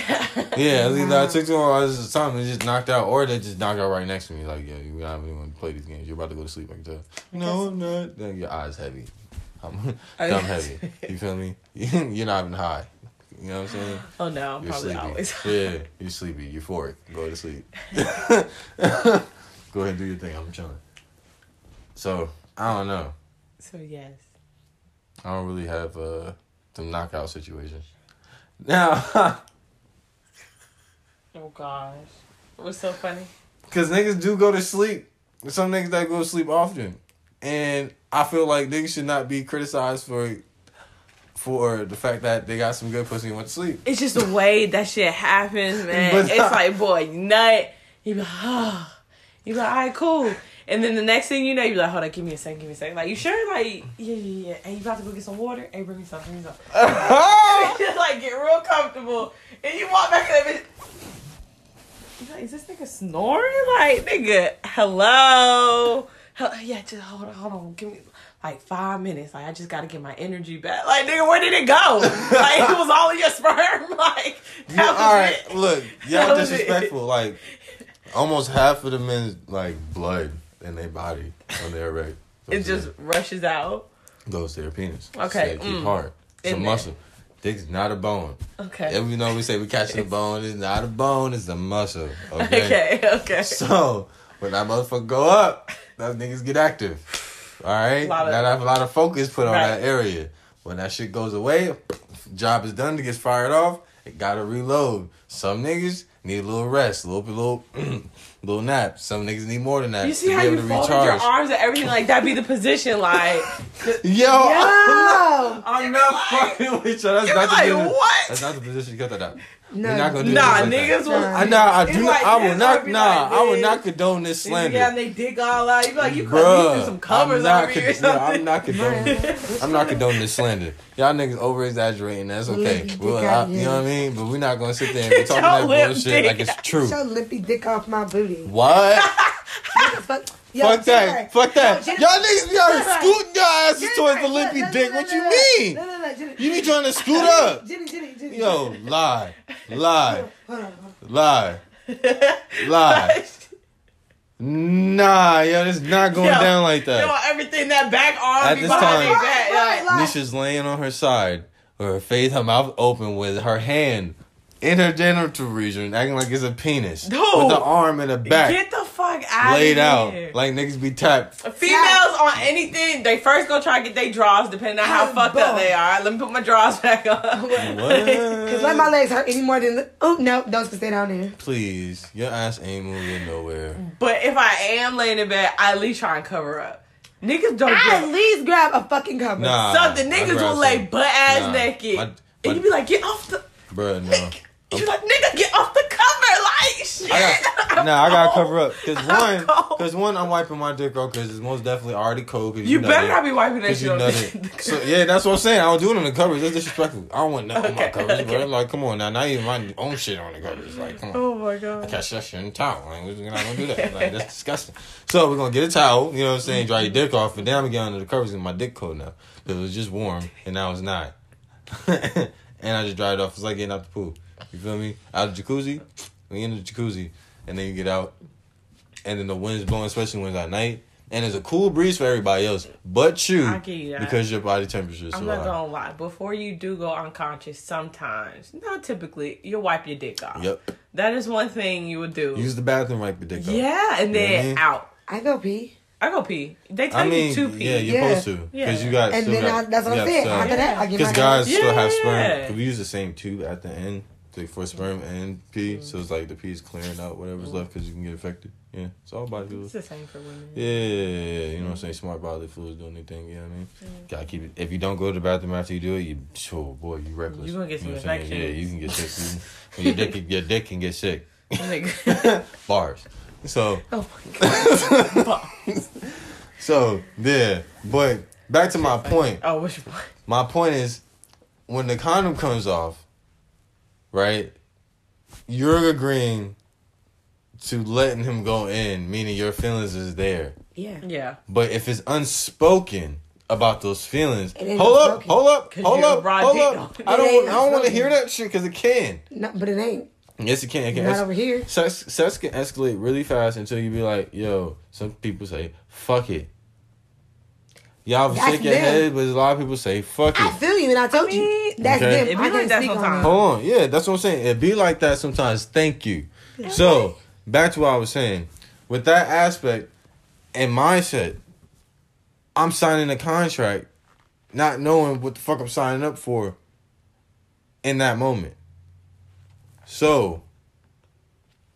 yeah, at least I took too long. I was just time they just knocked out, or they just knocked out right next to me. Like, yeah, you don't even want to play these games. You're about to go to sleep. I can tell. No, I'm not. Then your eyes heavy. I'm, I'm heavy. You feel me? You're not even high. You know what I'm saying? oh no, I'm You're probably sleepy. always. Yeah, you're sleepy. Euphoric. Go to sleep. go ahead and do your thing. I'm chilling. So I don't know. So yes. I don't really have uh the knockout situations. Now, Oh gosh, what's so funny? cause niggas do go to sleep. There's some niggas that go to sleep often, and I feel like niggas should not be criticized for for the fact that they got some good pussy and went to sleep. It's just the way that shit happens, man. It's like, boy, nut. You be like, oh. You be like, all right, cool. And then the next thing you know, you're like, hold on, give me a second, give me a second. Like, you sure? Like, yeah, yeah, yeah. Hey, you about to go get some water? Hey, bring me some, bring me some. just like get real comfortable, and you walk back in there. You like, is this nigga snoring? Like, nigga, hello. Hel- yeah, just hold on, hold on. Give me. like five minutes. Like I just gotta get my energy back. Like nigga, where did it go? like it was all in your sperm. Like that Yeah, was all right, it. look, y'all was it. disrespectful. Like, almost half of the men's like blood in their body when they're erect. It just rushes out. goes to their penis. Okay, so they keep mm. hard. It's a In there. muscle. Dick's not a bone. Okay. Even though we say we catch the bone, it's not a bone. It's a muscle. Okay. Okay. Okay. So when that motherfucker go up, those niggas get active. All right. Of- Gotta have a lot of focus put on Right. that area. When that shit goes away, job is done. It gets fired off. It gotta reload. Some niggas need a little rest, a little little little nap. Some niggas need more than that You see to how be able you to folded your arms and everything like that? Be the position like. Yo, Oh, I'm not fucking with you. That's not be the position. what? That's not the position. Cut that out. No. We're not gonna do Nah, like niggas that. will. Nah. I know. I do. like I will not. Nah, like I will not condone this slander. be having they dick all out. You be like, you could Bruh, do some covers I'm over con- here or yeah, something. I'm not condoning. I'm not condoning this slander. Y'all niggas over exaggerating. That's okay. Lippy We'll, I, you know what I mean? But we're not gonna sit there and be talking your that bullshit like it's true. Show lippy dick off my booty. What? Fuck, yo, Fuck that. Jennifer. Fuck that. Yo, Jennifer. Y'all niggas be out here Jennifer. scooting your asses Jennifer, towards the look, lippy look, dick. look, What look, you look. mean? No, no, no, Jenny. You be trying to scoot up. Jenny, Jenny, Jenny. Yo, lie. Lie. Hold on, hold on. Lie. Lie. Nah, yo, it's not going Yo, down like that. know everything that back arm At be this behind time- back. Right, right. Nisha's laying on her side, with her face, her mouth open, with her hand in her genital region, acting like it's a penis, Dude. with the arm in the back, Get the fuck out laid of out, here. like niggas be tapped. Females on anything, they first go try to get their drawers, depending on how Oh, fucked up they are. Let me put my drawers back on. Cause let my legs hurt any more than. Oh no, those can stay down there. Please, your ass ain't moving nowhere. But if I am laying in bed, I at least try and cover up. Niggas don't I at least grab a fucking cover. Nah, something. Niggas grab will lay butt ass Nah, naked. my- and you be like, get off the. Bruh, no. You like, nigga, get off the cover. Like, shit. I got, nah, I gotta cover up. Cause one, cause one, I'm wiping my dick off because it's most definitely already cold. Cause You better nutted. not be wiping that shit you nutted. So yeah, that's what I'm saying. I don't do it on the covers. That's disrespectful. I don't want nothing on my Okay, covers, okay. bro. Like, come on now. Not even my own shit on the covers. Like, come on. Oh my god. I Catch that shit in the towel. Like, we're not gonna do that. Like, that's disgusting. So we're gonna get a towel. You know what I'm saying? Dry your dick off, and then I'm gonna get under the covers and my dick cold now because it was just warm and now it's not. and I just dried it off. It's like getting out the pool. You feel me? Out of the jacuzzi. We in the jacuzzi, and then you get out, and then the wind's blowing, especially when it's at night. And it's a cool breeze for everybody else, but you, I get you that. because your body temperature is so I'm not high. gonna lie. Before you do go unconscious, sometimes, not typically, you'll wipe your dick off. Yep. That is one thing you would do. Use the bathroom, wipe your dick off. yeah, and You know what I then mean? out. I go pee, I go pee. They tell I mean, you to pee. yeah, you're Yeah. supposed to, because Yeah. you got. and still then I, that's what I'm saying. After that, I get my Because guys Yeah. still have sperm. 'cause we use the same tube at the end to, for sperm and pee, so it's like the pee is clearing out whatever's mm. left because you can get infected. Yeah, it's all body It's the same for women. Yeah, yeah, yeah, yeah, you know what I'm saying? Smart bodily fluids doing their thing, you know what I mean? Mm. Gotta keep it. If you don't go to the bathroom after you do it, you, oh boy, you reckless. You gonna get some know what I'm saying? Yeah, you can get sick. You- your, dick, your dick can get sick. Nigga. Bars. So, oh my god. so, yeah. But back to my point. oh, what's your point? My point is, when the condom comes off, right? You're agreeing to letting him go in, meaning your feelings is there. yeah. Yeah. But if it's unspoken about those feelings, It ain't hold up, hold up, hold up, raw hold up. I don't, I don't want to hear that shit because it can. No, but it ain't. Yes, it can. It can. Not es- over here. Sex, sex can escalate really fast until you be like, yo. Some people say, "Fuck it." Y'all That's shake your them. head, but a lot of people say, "Fuck it." I feel you, and I told I mean, you that's Okay. them. It be I like that speak on sometimes. Hold on, yeah, that's what I'm saying. It be like that sometimes. Thank you. So back to what I was saying. With that aspect and mindset, I'm signing a contract, not knowing what the fuck I'm signing up for. In that moment. So,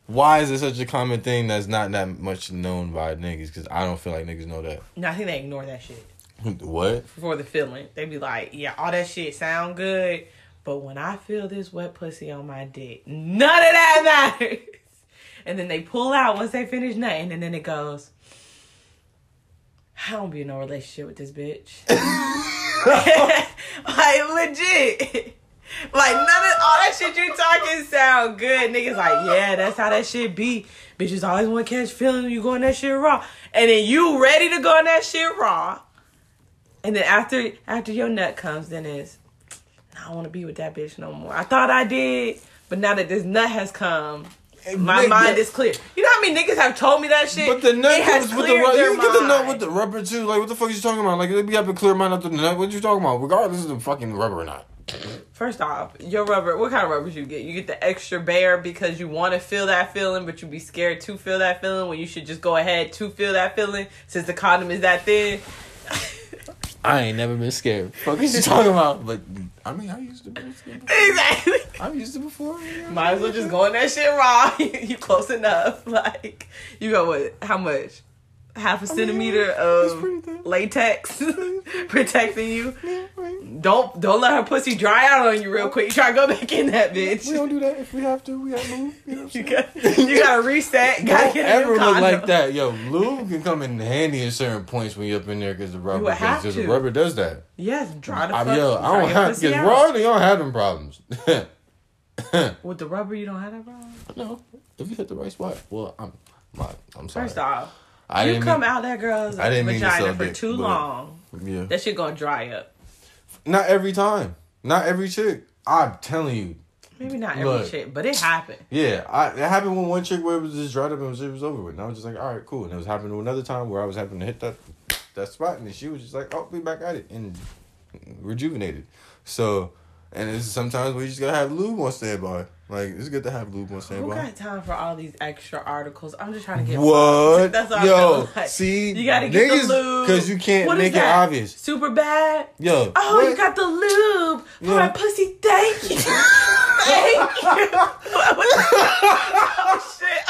why is it such a common thing that's not that much known by niggas? Because I don't feel like niggas know that. No, I think they ignore that shit What? for the feeling. They be like, yeah, all that shit sound good, but when I feel this wet pussy on my dick, none of that matters. And then they pull out once they finish nutting, and then it goes, I don't be in no relationship with this bitch. like legit. Like none of all that shit you talking sound good. Niggas like, yeah, that's how that shit be. Bitches always want to catch feelings you going that shit raw. And then you ready to go on that shit raw. And then after after your nut comes, then it's I don't want to be with that bitch no more. I thought I did, but now that this nut has come, my wait, mind but- is clear. You know how many niggas have told me that shit? But the nut comes with the rubber. You get the nut with the rubber too. Like what the fuck are you talking about? Like they be have a clear mind after the nut. What you talking about? Regardless of the fucking rubber or not. First off, your rubber. What kind of rubbers you get? You get the extra bare because you want to feel that feeling, but you be scared to feel that feeling when you should just go ahead to feel that feeling since the condom is that thin. I ain't never been scared. Fuck is you talking about? But I mean, I used to be scared. exactly. I've used it before. Might as well just go in that shit raw. you close enough. Like you got what? How much? Half a centimeter of latex protecting you. Don't don't let her pussy dry out on you real quick. You try to go back in that bitch. We don't do that if we have to. We have move. You know You got you gotta reset. Gotta Don't ever look like that, yo. Lube can come in handy at certain points when you're up in there because the rubber, because the rubber does that. Yes, dry the I, fuck. yo, I don't have because raw. They don't have them problems. With the rubber, you don't have that problem. no, if you hit the right spot. Well, I'm, my, I'm sorry. First off, I you come mean, out that girl's I didn't vagina for dick, too long. Yeah, That shit gonna dry up. not every time. Not every chick. I'm telling you. Maybe not every Look. shit, but it happened. Yeah, I, it happened with one chick where it was just dried up and it was, over with. And I was just like, all right, cool. And it was happening another time where I was having to hit that that spot, and then she was just like, oh, we back at it and rejuvenated. So, and it's sometimes we just gotta have lube on standby. Like it's good to have lube on standby. Who got time for all these extra articles? I'm just trying to get What? That's all Yo, like. see, You gotta get niggas, the lube. because you can't What is make it obvious. Superbad. Yo, Oh, what? you got the lube for Yeah. my pussy. Thank you. Thank you. oh shit.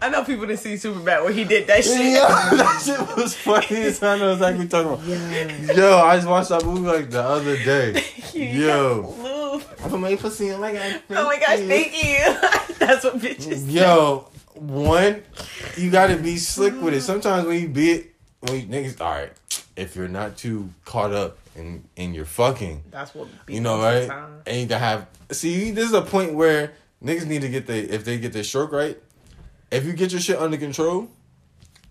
I know people didn't see Superbad when he did that shit. Yo, that shit was funny as I know exactly what you're talking about. Yeah. Yo, I just watched that movie like the other day. You Yo. got lube. I put my pussy in my god. Oh my gosh, thank you. That's what bitches. Yo, one, you gotta be slick with it. Sometimes when you be it, when you, niggas, all right, if you're not too caught up in in your fucking, That's what you know, most of the right? time. And you can have. See, this is a point where niggas need to get the if they get their stroke right. If you get your shit under control,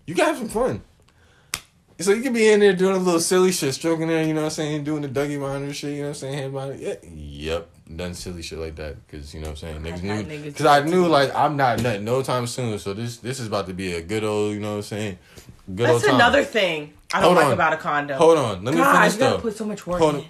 you can have some fun. So you can be in there doing a little silly shit, stroking there, you know what I'm saying, doing the Dougie monitor shit, you know what I'm saying, hand monitor. Yeah, yep, done silly shit like that because you know what I'm saying, niggas knew because I knew like I'm not nutting no time soon. So this this is about to be a good old, you know what I'm saying, good That's old time. another thing I don't Hold like on. about a condo. Hold on, let me God, finish you gotta though. put so much work Hold in on.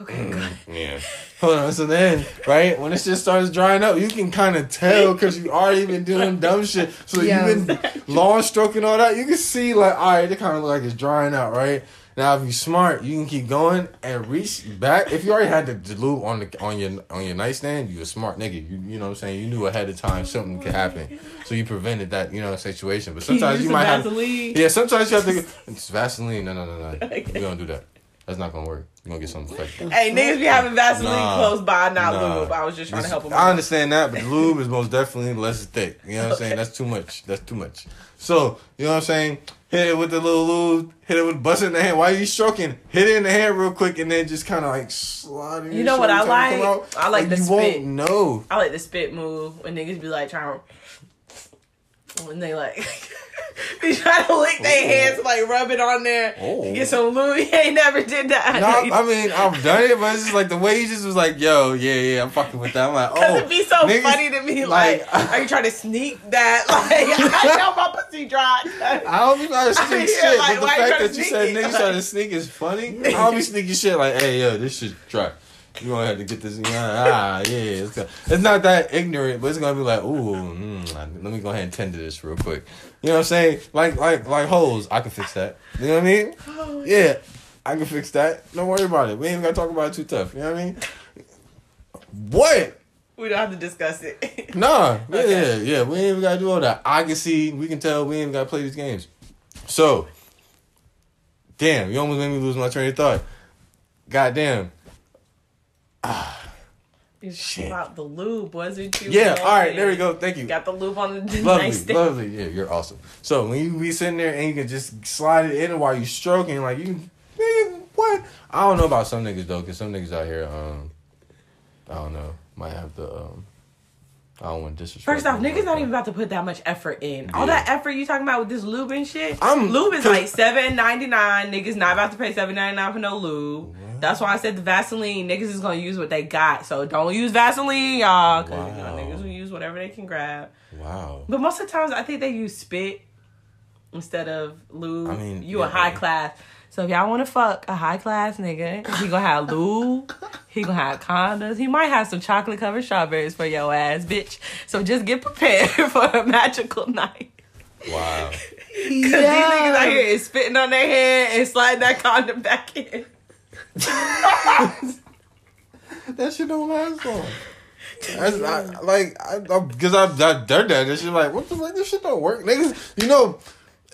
Mm. it. Okay, good. Yeah. Hold on. So then, right when it just starts drying up, you can kind of tell because you already been doing dumb shit. So Yeah. you've been long stroking all that. You can see like, all right, it kind of look like it's drying out, right? Now, if you're smart, you can keep going and reach back. If you already had the, the lube on the on your on your nightstand, you a smart nigga. You you know what I'm saying. You knew ahead of time something could happen, so you prevented that you know situation. But sometimes you, use might some have Vaseline? yeah. Sometimes you have to. It's Vaseline. No, no, no, no. Okay. We don't do that. That's not gonna work. You're gonna get something effective. Hey, niggas be having Vaseline Nah. close by, not Nah. lube. I was just trying to help them. I understand that, but lube is most definitely less thick. You know what I'm saying? That's too much. That's too much. So, you know what I'm saying? Hit it with the little lube, hit it with busting the hand. Why are you stroking, hit it in the hand real quick and then just kind of like slide. You know what I like? I like the you spit. won't know. I like the spit move when niggas be like trying to when they like be trying to lick their hands like rub it on there Oh. and get some lube. He ain't never did that. No, I mean I've done it, but it's just like the way he just was like, "Yo, yeah, yeah, I'm fucking with that." I'm like, "Oh, it'd be so oh, niggas- funny to me, like, are you trying to sneak that? Like, I know my pussy dry. I don't be trying to I sneak shit, like, but the fact that you said niggas Like- trying to sneak is funny. I don't be sneaking shit like, hey, yo, this shit dry. You gonna have to get this. Yeah, ah, yeah. It's, gonna, it's not that ignorant, but it's gonna be like, ooh, mm, let me go ahead and tend to this real quick. You know what I'm saying? Like, like, like holes. I can fix that. You know what I mean? Yeah, I can fix that. Don't worry about it. We ain't gotta talk about it too tough. You know what I mean? What? We don't have to discuss it. Nah, yeah, Okay. yeah, yeah. We ain't even gotta do all that. I can see, we can tell, we ain't even gotta play these games. So, damn, you almost made me lose my train of thought. Goddamn. It's Shit. about the lube, wasn't you? Yeah, all right, there we go. Thank you. Got the lube on the Lovely, nightstand. lovely. Yeah, you're awesome. So when you be sitting there and you can just slide it in while you're stroking, like you, nigga, what? I don't know about some niggas though, cause some niggas out here, um, I don't know, might have the um, I don't want to disrespect. First off, niggas not even about to put that much effort in. All that effort you talking about with this lube and shit. I'm- lube is like seven ninety nine. Niggas not about to pay seven ninety nine for no lube. That's why I said the Vaseline. Niggas is gonna use what they got. So don't use Vaseline, y'all. Cause you know, Wow. niggas will use whatever they can grab. Wow. But most of the times, I think they use spit instead of lube. I mean, you yeah. a high class. So if y'all want to fuck a high class nigga, he gonna have lube. He gonna have condoms. He might have some chocolate covered strawberries for your ass, bitch. So just get prepared for a magical night. Wow. Cause these niggas out here is spitting on their hand and sliding that condom back in. that shit don't last long. That's, I, like, I, because I've, I've done that. And shit like, what the fuck? This shit don't work. Niggas, you know,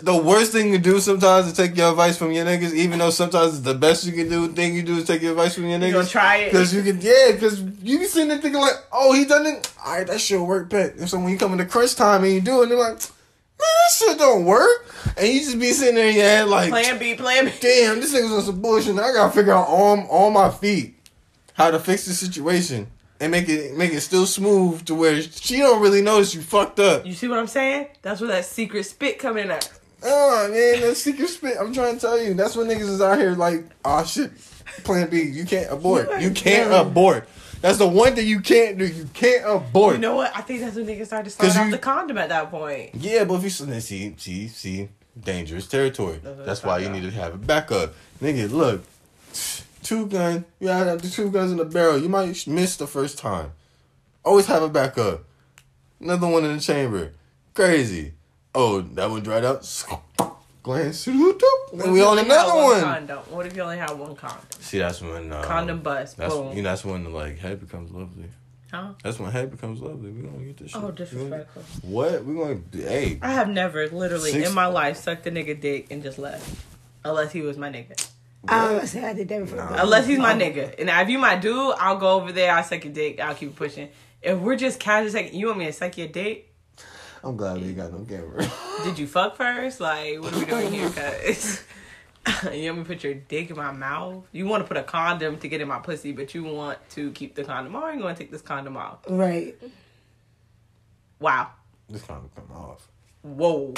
the worst thing to do sometimes is take your advice from your niggas, even though sometimes it's the best you can do. Thing you do is take your advice from your niggas. gonna try it? Because you can, yeah, because you be sitting there thinking like, oh, he done it. All right, that shit work bet. And so when you come into crunch time and you do it, they're like, man, that shit don't work. And you just be sitting there in your head like, Plan B, plan B. damn, this nigga's on some bullshit. Now I gotta figure out on on my feet how to fix the situation and make it make it still smooth to where she don't really notice you fucked up. You see what I'm saying? That's where that secret spit coming in at. Oh man, that secret spit. I'm trying to tell you, that's when niggas is out here like, oh shit, Plan B, you can't abort. You can't abort. That's the one thing you can't do. You can't abort. You know what? I think that's when niggas start to off you- the condom at that point. Yeah, but if you see, see, see, dangerous territory. That's That's why you need to have a backup. Nigga, look, two gun, you gotta have the two guns in the barrel. You might miss the first time. Always have a backup. Another one in the chamber. Crazy. Oh, that one dried up. Glance. And What we if you on only have another one. Condom? What if you only have one condom? See, that's when um, Condom bust. That's Boom. you know, that's when the like head becomes lovely. Huh? That's when head becomes lovely. We gonna get this shit. Oh, We gonna- disrespectful. What? We gonna hey. I have never, literally, Six- in my life, sucked a nigga dick and just left. Unless he was my nigga. I was say I did that before. Unless he's my nigga. And if you my dude, I'll go over there, I'll suck your dick, I'll keep pushing. If we're just casual sucking, you want me to suck your dick? I'm glad we got no camera. Did you fuck first? Like, what are we doing here? Cause you want me to put your dick in my mouth? You want to put a condom to get in my pussy, but you want to keep the condom on. You want to take this condom off? Right. Wow. this kind of come off. Whoa.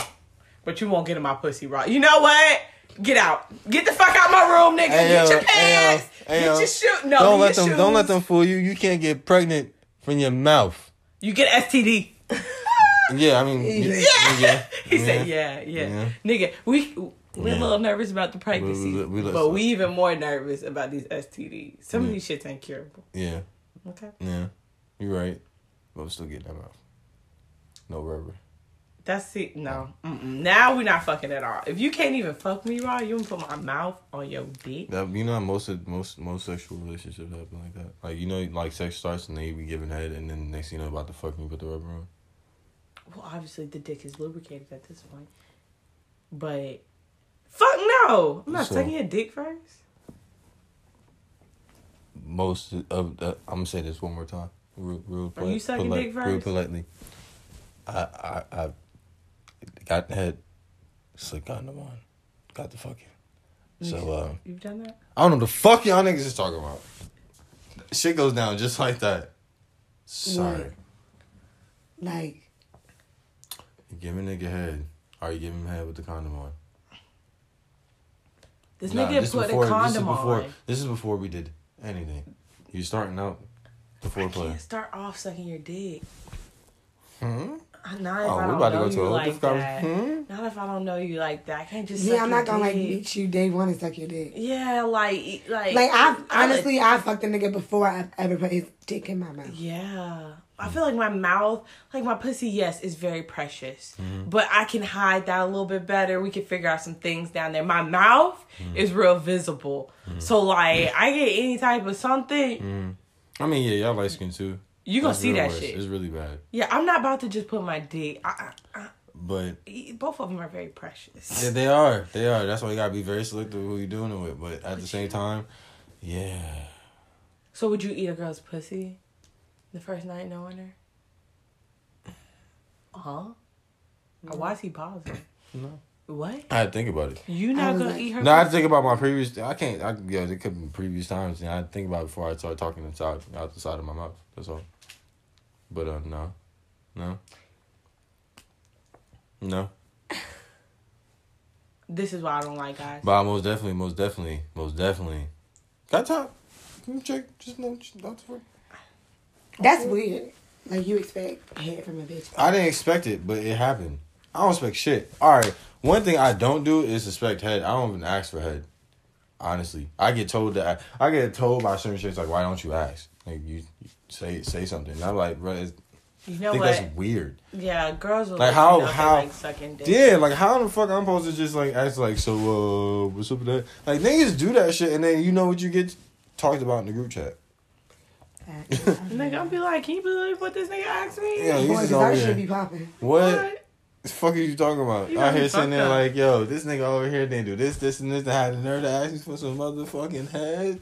But you won't get in my pussy, right? You know what? Get out. Get the fuck out my room, nigga. Hey, get yo, your hey, yo, pants. get your shoe. No, don't your let them. Don't let them fool you. You can't get pregnant from your mouth. You get STD. Yeah, I mean, Yeah. yeah, yeah. He said, yeah, yeah, Yeah. Nigga, we we're Yeah. a little nervous about the pregnancy, We- we- we- but we even more nervous about these STDs. Some of these shits ain't curable. yeah, Okay, yeah. You're right, but we still get that mouth. No rubber. that's it. No, Mm-mm. now we're not fucking at all. If you can't even fuck me right, you can put my mouth on your dick. That you know, most of most most sexual relationships happen like that. Like you know, like sex starts and then you be giving head, and then next thing you know, about to fuck you put the rubber on. Well, obviously the dick is lubricated at this point, but fuck no, I'm not So- sucking your dick first. Most of the, I'm gonna say this one more time. Real, real Are you sucking dick first? Real politely. I I I got the head, slick on, got the fucking. So uh, You've done that. I don't know the fuck y'all niggas is talking about. Shit goes down just like that. Sorry. What? Like, give a nigga head. Are you giving him a head with the condom on? This Nah, nigga this put before- a condom this is before, on. This is before we did anything. You starting out the I foreplay. can't start off sucking your dick. Hmm? Not if Oh, I we don't about to know go to you a whole like that. conversation. Not if I don't know you like that. I can't just. yeah, suck I'm not gonna like dick. beat you day one and suck your dick. Yeah, like like Like I I honestly, I fucked a nigga before I ever put his dick in my mouth. Yeah. I feel like my mouth, like my pussy, yes, is very precious. Mm-hmm. But I can hide that a little bit better. We can figure out some things down there. My mouth Mm-hmm. is real visible. So like I get any type of something, I mean, yeah, y'all light skin too. you gonna That's see that worse. shit. It's really bad. Yeah, I'm not about to just put my dick. I, I, But both of them are very precious. yeah, they are. They are. That's why you gotta be very selective who you're doing it with. But at the same time, yeah. So would you eat a girl's pussy the first night knowing her? Huh? Why is he pausing? No. What? I had to think about it. You I not gonna like- eat her? No, I had to think about my previous. I can't. I yeah, there could be previous times, and I had to think about it before I started talking inside out the side of my mouth. That's all. But uh, no, No. No. This is why I don't like guys. But I most definitely, most definitely, most definitely. Got top. Can you check? Just no. just not the fuck. That's weird. Like you expect head from a bitch. I didn't expect it, but it happened. I don't expect shit. All right. One thing I don't do is expect head. I don't even ask for head. Honestly, I get told that I get told by certain shits like, "Why don't you ask? Like you, you say say something." And I'm like, bro, it's, You I know think what? that's weird. Yeah, girls will Like, like how- you know they how- like sucking dick. Yeah, like how the fuck I'm supposed to just like ask like, so uh, what's up with that? Like niggas do that shit, and then you know what you get talked about in the group chat. Nigga, I'll be like, can you believe what this nigga asked me? Yeah, you Boy, just cause I should be popping. What? The fuck are you talking about? You Out got here sitting there up. like, yo, this nigga over here didn't do this, this, and this, and had the nerve to ask me for some motherfucking head.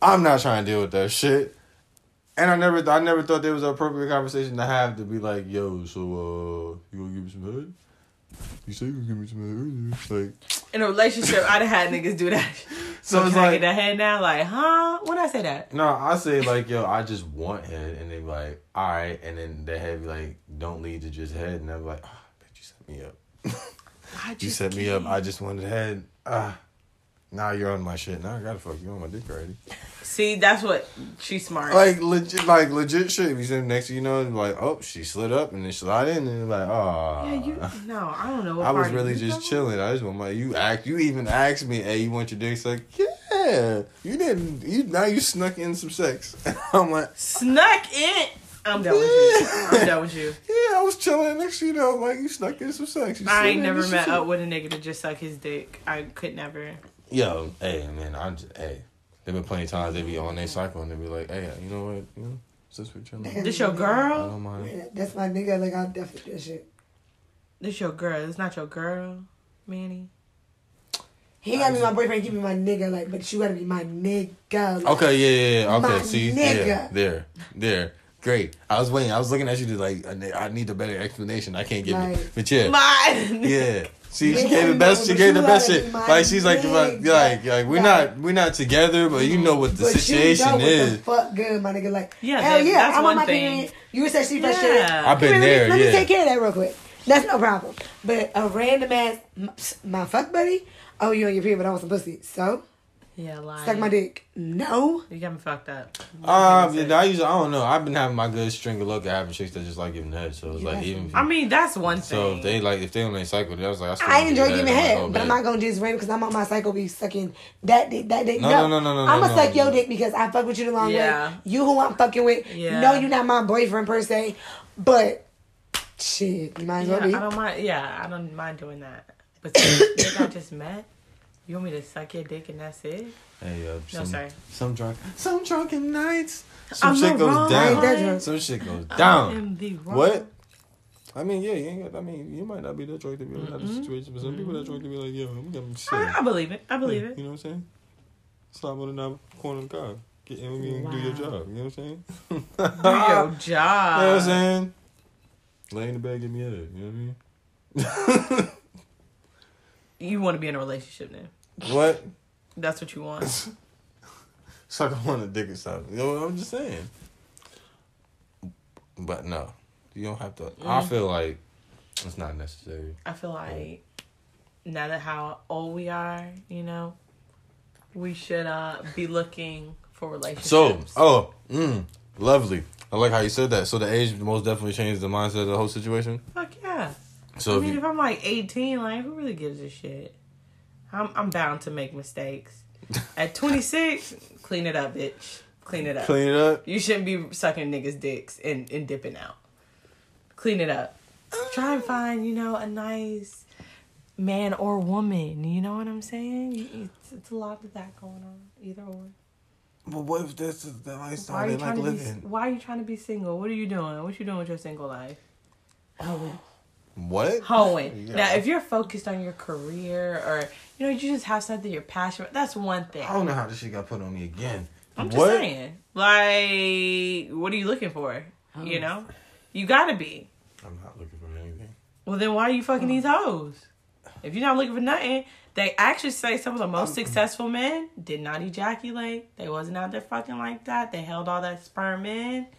I'm not trying to deal with that shit. And I never, I never thought there was an appropriate conversation to have to be like, yo, so uh, you gonna give me some head? You said you gonna give me some head earlier. Like, In a relationship, I'd have had niggas do that. so So it's can I like, get that head now? Like, huh? When I say that? no, I say like, yo, I just want head, and they be like, all right, and then the head be like, don't lead to just head, and I'm like, oh, bitch, you set me up. I You just set me up. I just wanted head. Ah, now you're on my shit. Now I gotta fuck you on my dick already. See, that's what she's smart. Like legit, like legit shit. If you sit next, to you know, like oh, she slid up and then slide in, and like oh, yeah, you. No, I don't know. What I was really just talking chilling. I just want my. You act. You even asked me, "Hey, you want your dick?" It's like, yeah. You didn't. You now you snuck in some sex. I'm like, Snuck in. I'm done with you. I'm done with you. yeah. I was chilling next to you. Know, like you snuck in some sex. You I ain't never met up with a nigga to just suck his dick. I could never. Yo, hey man, I'm just hey. There been plenty of times they be on their cycle and they be like, hey, you know what, you know, since we're chilling, This your I girl? don't mind. Yeah, That's my nigga. Like I'll definitely do shit. This your girl. It's not your girl, Manny. He gotta be my boyfriend. give me my nigga. Like, but you gotta be my nigga. Like, Okay, yeah, yeah, yeah. Okay, My see, nigga. yeah, there, there. Great. I was waiting. I was looking at you to like, I need a better explanation. I can't give it, but yeah, My. yeah. See, she gave the best. She gave the best shit. Like she's like, like, nigga. like, like we're Like- not, we're not together, but you know what the But situation you know what is. The fuck good, my nigga. Like, Yeah, hell yeah, that's I'm one on my thing. period. You were sexually frustrated. Yeah. I've been there. Let me, let me take care of that real quick. That's no problem. But a random ass, my fuck buddy. Oh, you on your period, but I want some pussy. So Yeah, like. suck my dick. No. You got me fucked up. Um, yeah, I usually, I don't know. I've been having my good string of luck at having chicks that just like giving head. So it's Yeah, like even. If I mean, that's one thing. so if they like if they on their cycle, I was like, I, still I wanna enjoy give giving I'm like, head, oh, but I'm not gonna just random because I'm on my cycle be sucking that dick, that dick. No, No, no, no, no, no, I'm gonna suck no. your dick because I fuck with you the long Yeah. way. You who I'm fucking with. Yeah. No, you're not my boyfriend per se, but shit, you might as well be. I don't mind. Yeah, I don't mind doing that. But since nigga I just met, you want me to suck your dick and that's it? Hey, uh, No, some, sorry. some drunk, some drunken nights. Some I'm shit goes wrong I ain't that down. Some shit goes down. am the wrong- What? I mean, yeah, you ain't got. I mean, you might not be that drunk to be in that situation, but some people that drunk to be like, yo, I'm gonna shit. I, I believe it. I believe it. You know what I'm saying? Slap on the corner of the car. Get in with me and do your job. You know what I'm saying? Do your job. you know what I'm saying? Lay in the bed, get me at it. You know what I mean? You want to be in a relationship then? What? That's what you want. Suck on a dick or something. You know what I'm just saying? But no, you don't have to. I Mm. feel like it's not necessary. I feel like now that how old we are, you know, we should uh be looking for relationships. So, oh, mm, lovely. I like how you said that. So the age most definitely changed the mindset of the whole situation. fuck yeah. So I if mean, you, if I'm like 18, like who really gives a shit? I'm I'm bound to make mistakes. At 26, clean it up, bitch. Clean it up. clean it up, You shouldn't be sucking niggas' dicks and, and dipping out. Clean it up. Try and find, you know, a nice man or woman. You know what I'm saying? It's, it's a lot of that going on. Either or. but what if this is the lifestyle they like to be? Why are you trying to be single? What are you doing? What you doing with your single life? Oh, What? Hoeing. Yeah. Now, if you're focused on your career or you know you just have something you're passionate, that's one thing. I don't know how this shit got put on me again. I'm just what? saying. Like, what are you looking for? You know, you gotta be. I'm not looking for anything. Well, then why are you fucking these hoes? If you're not looking for nothing, they actually say some of the most successful men did not ejaculate. They wasn't out there fucking like that. They held all that sperm in.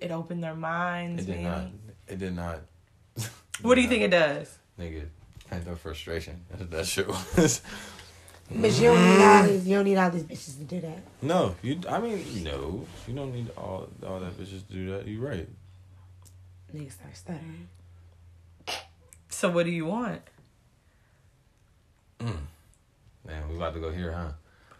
It opened their minds. It did maybe. not. It did not. What do you think it does? Nigga, had no frustration. That's what that shit was. But you don't need all these. You don't need all these bitches to do that. no, you. I mean, no, you don't need all all that bitches to do that. You right. Niggas start stuttering. So what do you want? Mm. Man, we about to go here, huh?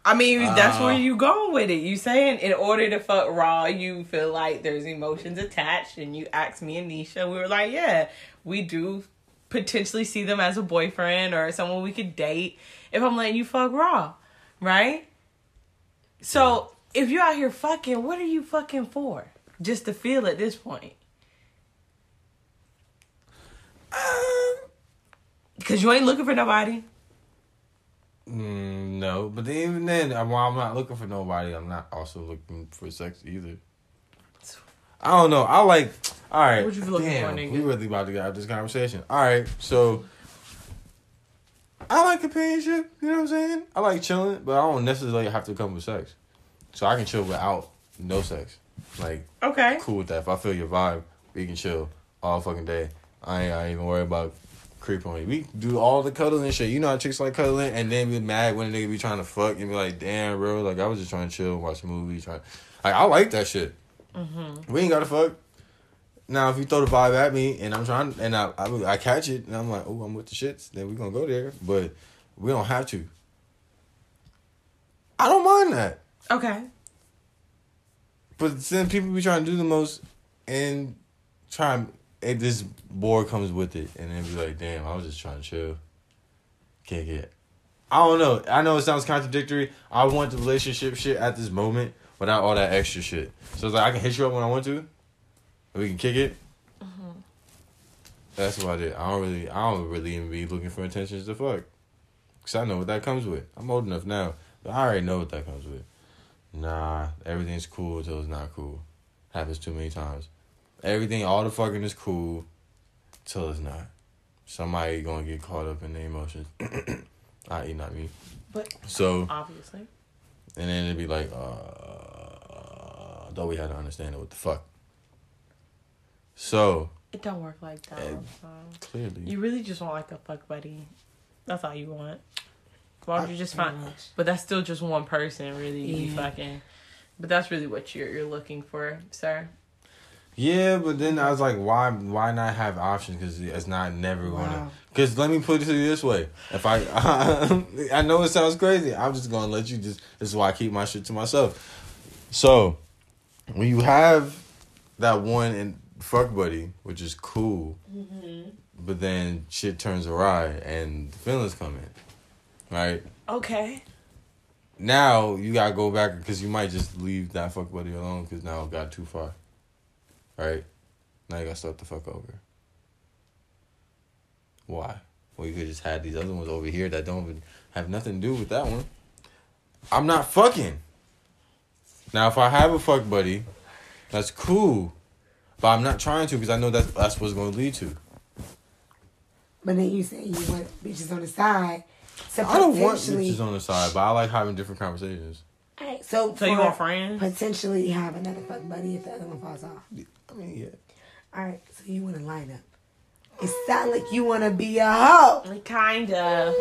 I mean, that's Uh, where you going with it. You saying in order to fuck raw, you feel like there's emotions attached, and you asked me and Nisha, we were like, yeah, we do potentially see them as a boyfriend or someone we could date if I'm letting you fuck raw, right? So if you're out here fucking, what are you fucking for? Just to feel at this point. Cause you ain't looking for nobody. Mm, no, but even then, while I'm not looking for nobody, I'm not also looking for sex either. I don't know. I like. All right. What you looking for, damn, nigga? We really about to get out of this conversation. All right, so I like companionship. You know what I'm saying? I like chilling, but I don't necessarily have to come with sex. So I can chill without no sex. Like Okay. cool with that. If I feel your vibe, we can chill all fucking day. I ain't, I ain't even worry about creep on you. We do all the cuddling and shit. You know how chicks like cuddling and then be mad when a nigga be trying to fuck and be like, damn, bro, like I was just trying to chill, watch a movie, trying. Like I like that shit. Mm-hmm. We ain't gotta fuck. Now if you throw the vibe at me and I'm trying and I I, I catch it and I'm like, oh, I'm with the shits, then we gonna go there. But we don't have to. I don't mind that. Okay. But then people be trying to do the most and try and and this board comes with it and then be like, damn, I was just trying to chill. Can't get I don't know. I know it sounds contradictory. I want the relationship shit at this moment without all that extra shit. So it's like I can hit you up when I want to. and We can kick it. Mm-hmm. That's what I did. I don't really I don't really even be looking for intentions to fuck. Cause I know what that comes with. I'm old enough now. But I already know what that comes with. Nah, everything's cool until it's not cool. Happens too many times. Everything, all the fucking is cool till it's not. Somebody gonna get caught up in the emotions. I.e. not me. But So obviously. and then it'd be like, uh though we had to understand it, what the fuck. So It don't work like that. All the time. clearly You really just want like a fuck buddy. That's all you want. Why don't you just Pretty find? much. But that's still just one person, really. You Yeah. fucking. But that's really what you're you're looking for, sir. Yeah, but then I was like, why why not have options? Because it's not never gonna. Wow. Because let me put it to you this way: if I, I know it sounds crazy, I'm just gonna let you just. This is why I keep my shit to myself. So, when you have that one and fuck buddy, which is cool, mm-hmm. but then shit turns awry and the feelings come in, right? Okay. Now you gotta go back because you might just leave that fuck buddy alone because now it got too far. Right? Now you gotta start the fuck over. Why? Well, you could just had these other ones over here that don't even have nothing to do with that one. I'm not fucking. Now, if I have a fuck buddy, that's cool, but I'm not trying to because I know that that's what's going to lead to. But then you say you want bitches on the side. So I don't want bitches on the side, but I like having different conversations. Alright, so So you for want friends? Potentially have another fuck buddy if the other one falls off. I mean, yeah. Alright, so you want to line up. It sounds like you want to be a hoe. Kinda.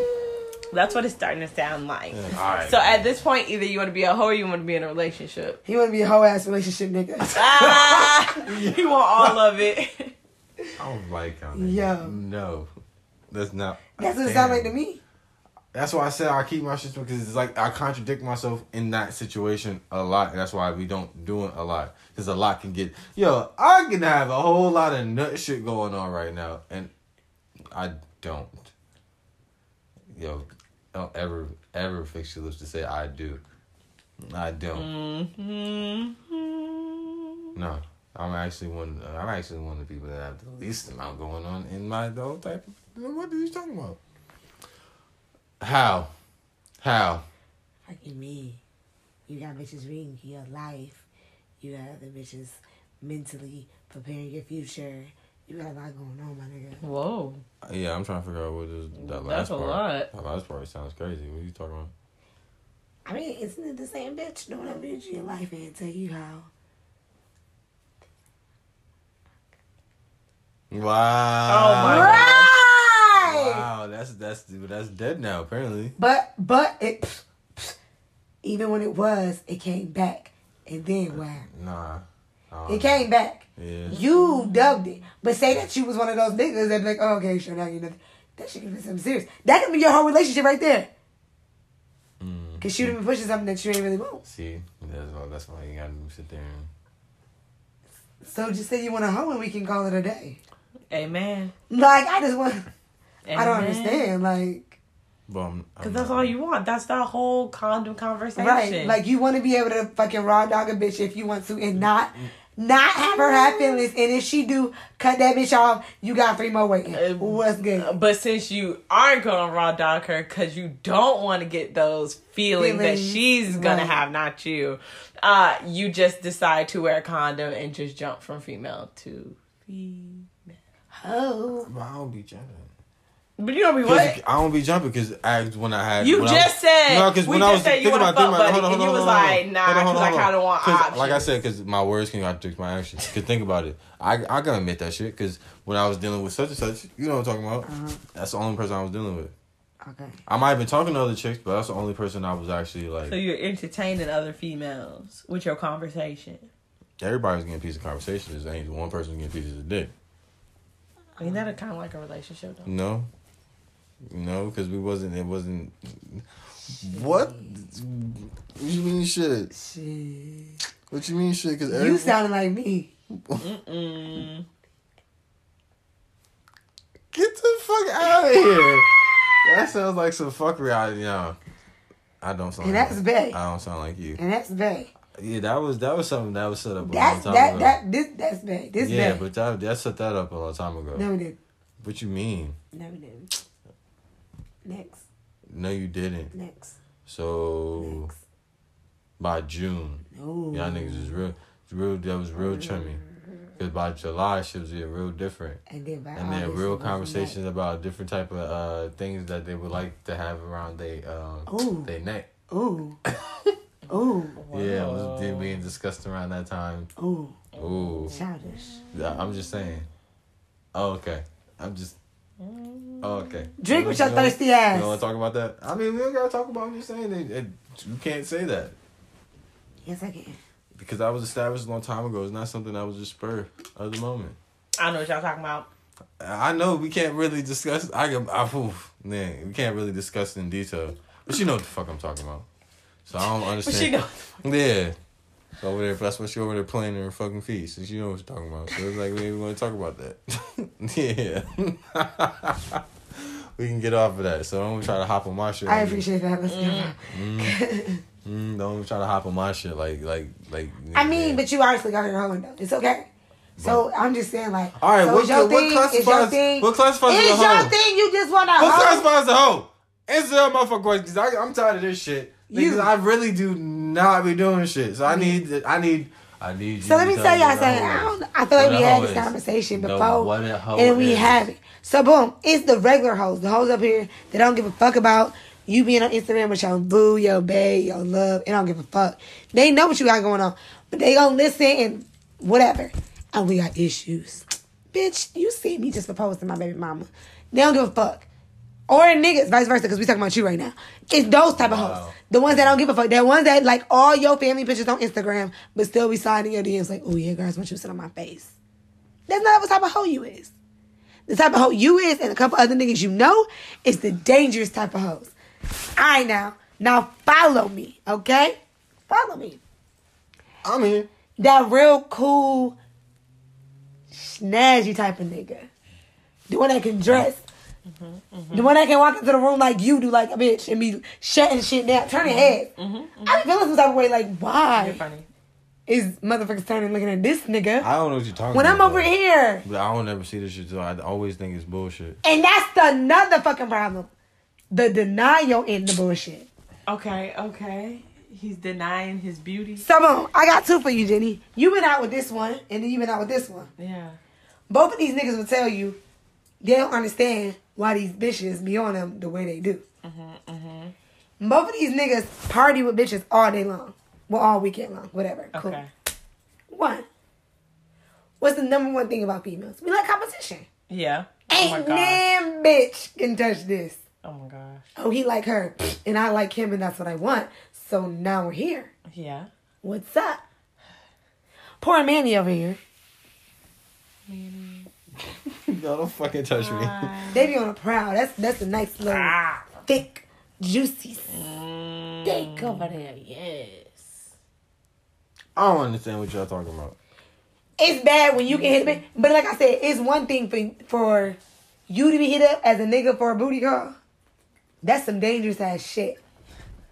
That's what it's starting to sound like. yeah. All right. So at this point, either you want to be a hoe or you want to be in a relationship. He want to be a hoe ass relationship nigga. Ah, you want all of it. I don't like how they- Yo. No. That's not. That's what it Damn. sounds like to me. That's why I said I keep my shit because it's like I contradict myself in that situation a lot. That's why we don't do it a lot because a lot can get. Yo, I can have a whole lot of nut shit going on right now, and I don't. Yo, don't ever ever fix your lips to say I do. I don't. Mm-hmm. No, I'm actually one. I'm actually one of the people that have the least amount going on in my the whole type. Of, what are you talking about? How? How? Fucking me. You got bitches reading your life. You got other bitches mentally preparing your future. You got a lot going on, my nigga. Whoa, Yeah, I'm trying to figure out what is that last that's a part. lot. That last part sounds crazy. What are you talking about? I mean, isn't it the same bitch doing other bitch in your life and tell you how Wow. Oh my Right. Wow, that's that's that's dead now apparently. But but it pff, pff, even when it was, it came back. And then wow. Nah. I don't It came back. Yeah. You dubbed it. But say that you was one of those niggas that be like, oh, okay, sure, now you know. That shit could be something serious. That could be your whole relationship right there. Mm. Cause you done been pushing something that you ain't really want. See, that's why that's why you gotta sit there and So just say you want a hoe and we can call it a day. Amen. Like I just want I don't Amen. understand. Like But Cause that's all you want. That's the whole condom conversation. right. Like you want to be able to fucking raw dog a bitch if you want to and not not have her have feelings. And if she do cut that bitch off, you got three more waiting. Uh, What's good? But since you aren't gonna raw dog her because you don't want to get those feelings, that she's gonna right. have, not you, uh, you just decide to wear a condom and just jump from female to female. Oh. But I don't be jumping. But you don't be what? I don't be jumping because I when I had You I just was, said- no because when I was said you thinking about thinking about hold on hold you on was hold on, like, hold on, nah, hold on, 'cause I hold on. kinda want 'Cause, Like I said, because my words can contradict my actions. Cause think about it, I I gotta admit that shit. Cause when I was dealing with such and such, you know what I'm talking about. Uh-huh. That's the only person I was dealing with. Okay. I might have been talking to other chicks, but that's the only person I was actually like. So you're entertaining other females with your conversation. Everybody's getting a piece of conversation. There's ain't one person getting pieces of dick. I mean, that kind of like a relationship, though. No, no, because we wasn't. It wasn't. What? What you mean shit? Shit. What you mean shit? Because You sounded like me. Mm-mm. Get the fuck out of here. That sounds like some fuckery. I, you know, I don't sound. And like that's bae. I don't sound like you. And that's bae. Yeah, that was that was something that was set up a That's long time that ago. that this that's bae. This yeah, but that that set that up a long time ago. No we didn't. What you mean? No we didn't. Next. No, you didn't. Next. So Next. by June, Ooh. y'all niggas was real, real. That was real chummy. Cause by July, shit was getting real different. And then by and then August, real it was conversations about different type of uh things that they would like to have around they um Ooh. they neck. neck. Ooh. Ooh. Yeah, it was being discussed around that time. Ooh. Ooh, Childish. Yeah, I'm just saying. Oh, okay. I'm just. Oh, okay. Drink You with your thirsty ass. You don't want to talk about that? I mean, we don't gotta talk about. I'm just saying that it, you can't say that Yes, I can. because that was established a long time ago. It's not something that was just spur of the moment. I know what y'all talking about. I know we can't really discuss. I can. I, oof, man, we can't really discuss it in detail. But you know what the fuck I'm talking about. So I don't understand. But understand. she know. Yeah. So over there, that's what she over there playing her fucking feet. So you know what you're talking about. So it's like we ain't want to talk about that. yeah. we can get off of that. So don't try to hop on my shit. I appreciate that. Let's go. Mm, don't try to hop on my shit like like like. I mean, yeah. but you honestly got her hoeing though. It's okay. So I'm just saying, like, All right, so what your what thing, it's your thing. what classifies as a your hoe? thing. You just want to What hoe. classifies a hoe? Answer that motherfucker question because I'm tired of this shit. You- Because I really do not be doing shit. So I need I need I need. You So let me tell y'all something. I don't. I feel like we had this is. conversation before, and we haven't. So boom, it's the regular hoes, the hoes up here that don't give a fuck about you being on Instagram with your boo, your bae, your love. It don't give a fuck. They know what you got going on, but they gonna listen and whatever. And we got issues, bitch. You see me just proposing to my baby mama. They don't give a fuck. Or niggas, vice versa, because we talking about you right now. It's those type of Wow. hoes. The ones that don't give a fuck. The ones that like all your family pictures on Instagram, but still be sliding your DMs like, oh yeah, girls want you to sit on my face. That's not what type of hoe you is. The type of hoe you is and a couple other niggas you know is the dangerous type of hoes. Alright now. Now follow me, okay? Follow me. I'm here. That real cool, snazzy type of nigga. The one that can dress. The one that can walk into the room like you do, like a bitch, and be shutting shit down, turning heads. Mm-hmm. Mm-hmm. I be feeling some type of way, like, You're why funny. is motherfuckers turning looking at this nigga I don't know what you're talking when about. I'm over though. here? But I don't ever see this shit, so I always think it's bullshit. And that's the another fucking problem. The denial in the bullshit. Okay, okay. He's denying his beauty. So boom, I got two for you, Jenny. You been out with this one, and then you been out with this one. Yeah. Both of these niggas will tell you they don't understand why these bitches be on them the way they do. Uh-huh. Both of these niggas party with bitches all day long. Well, all weekend long. Whatever. Cool. Okay. One. What's the number one thing about females? We like competition. Yeah. Oh my Ain't gosh. damn bitch can touch this. Oh my gosh. Oh, he like her, and I like him, and that's what I want. So now we're here. Yeah. What's up? Poor Manny over here. Y'all don't fucking touch me. They be on a prowl. That's that's a nice little Ah. thick, juicy Mm. steak over there. Yes. I don't understand what y'all talking about. It's bad when you can hit it, but like I said, it's one thing for for you to be hit up as a nigga for a booty call. That's some dangerous ass shit.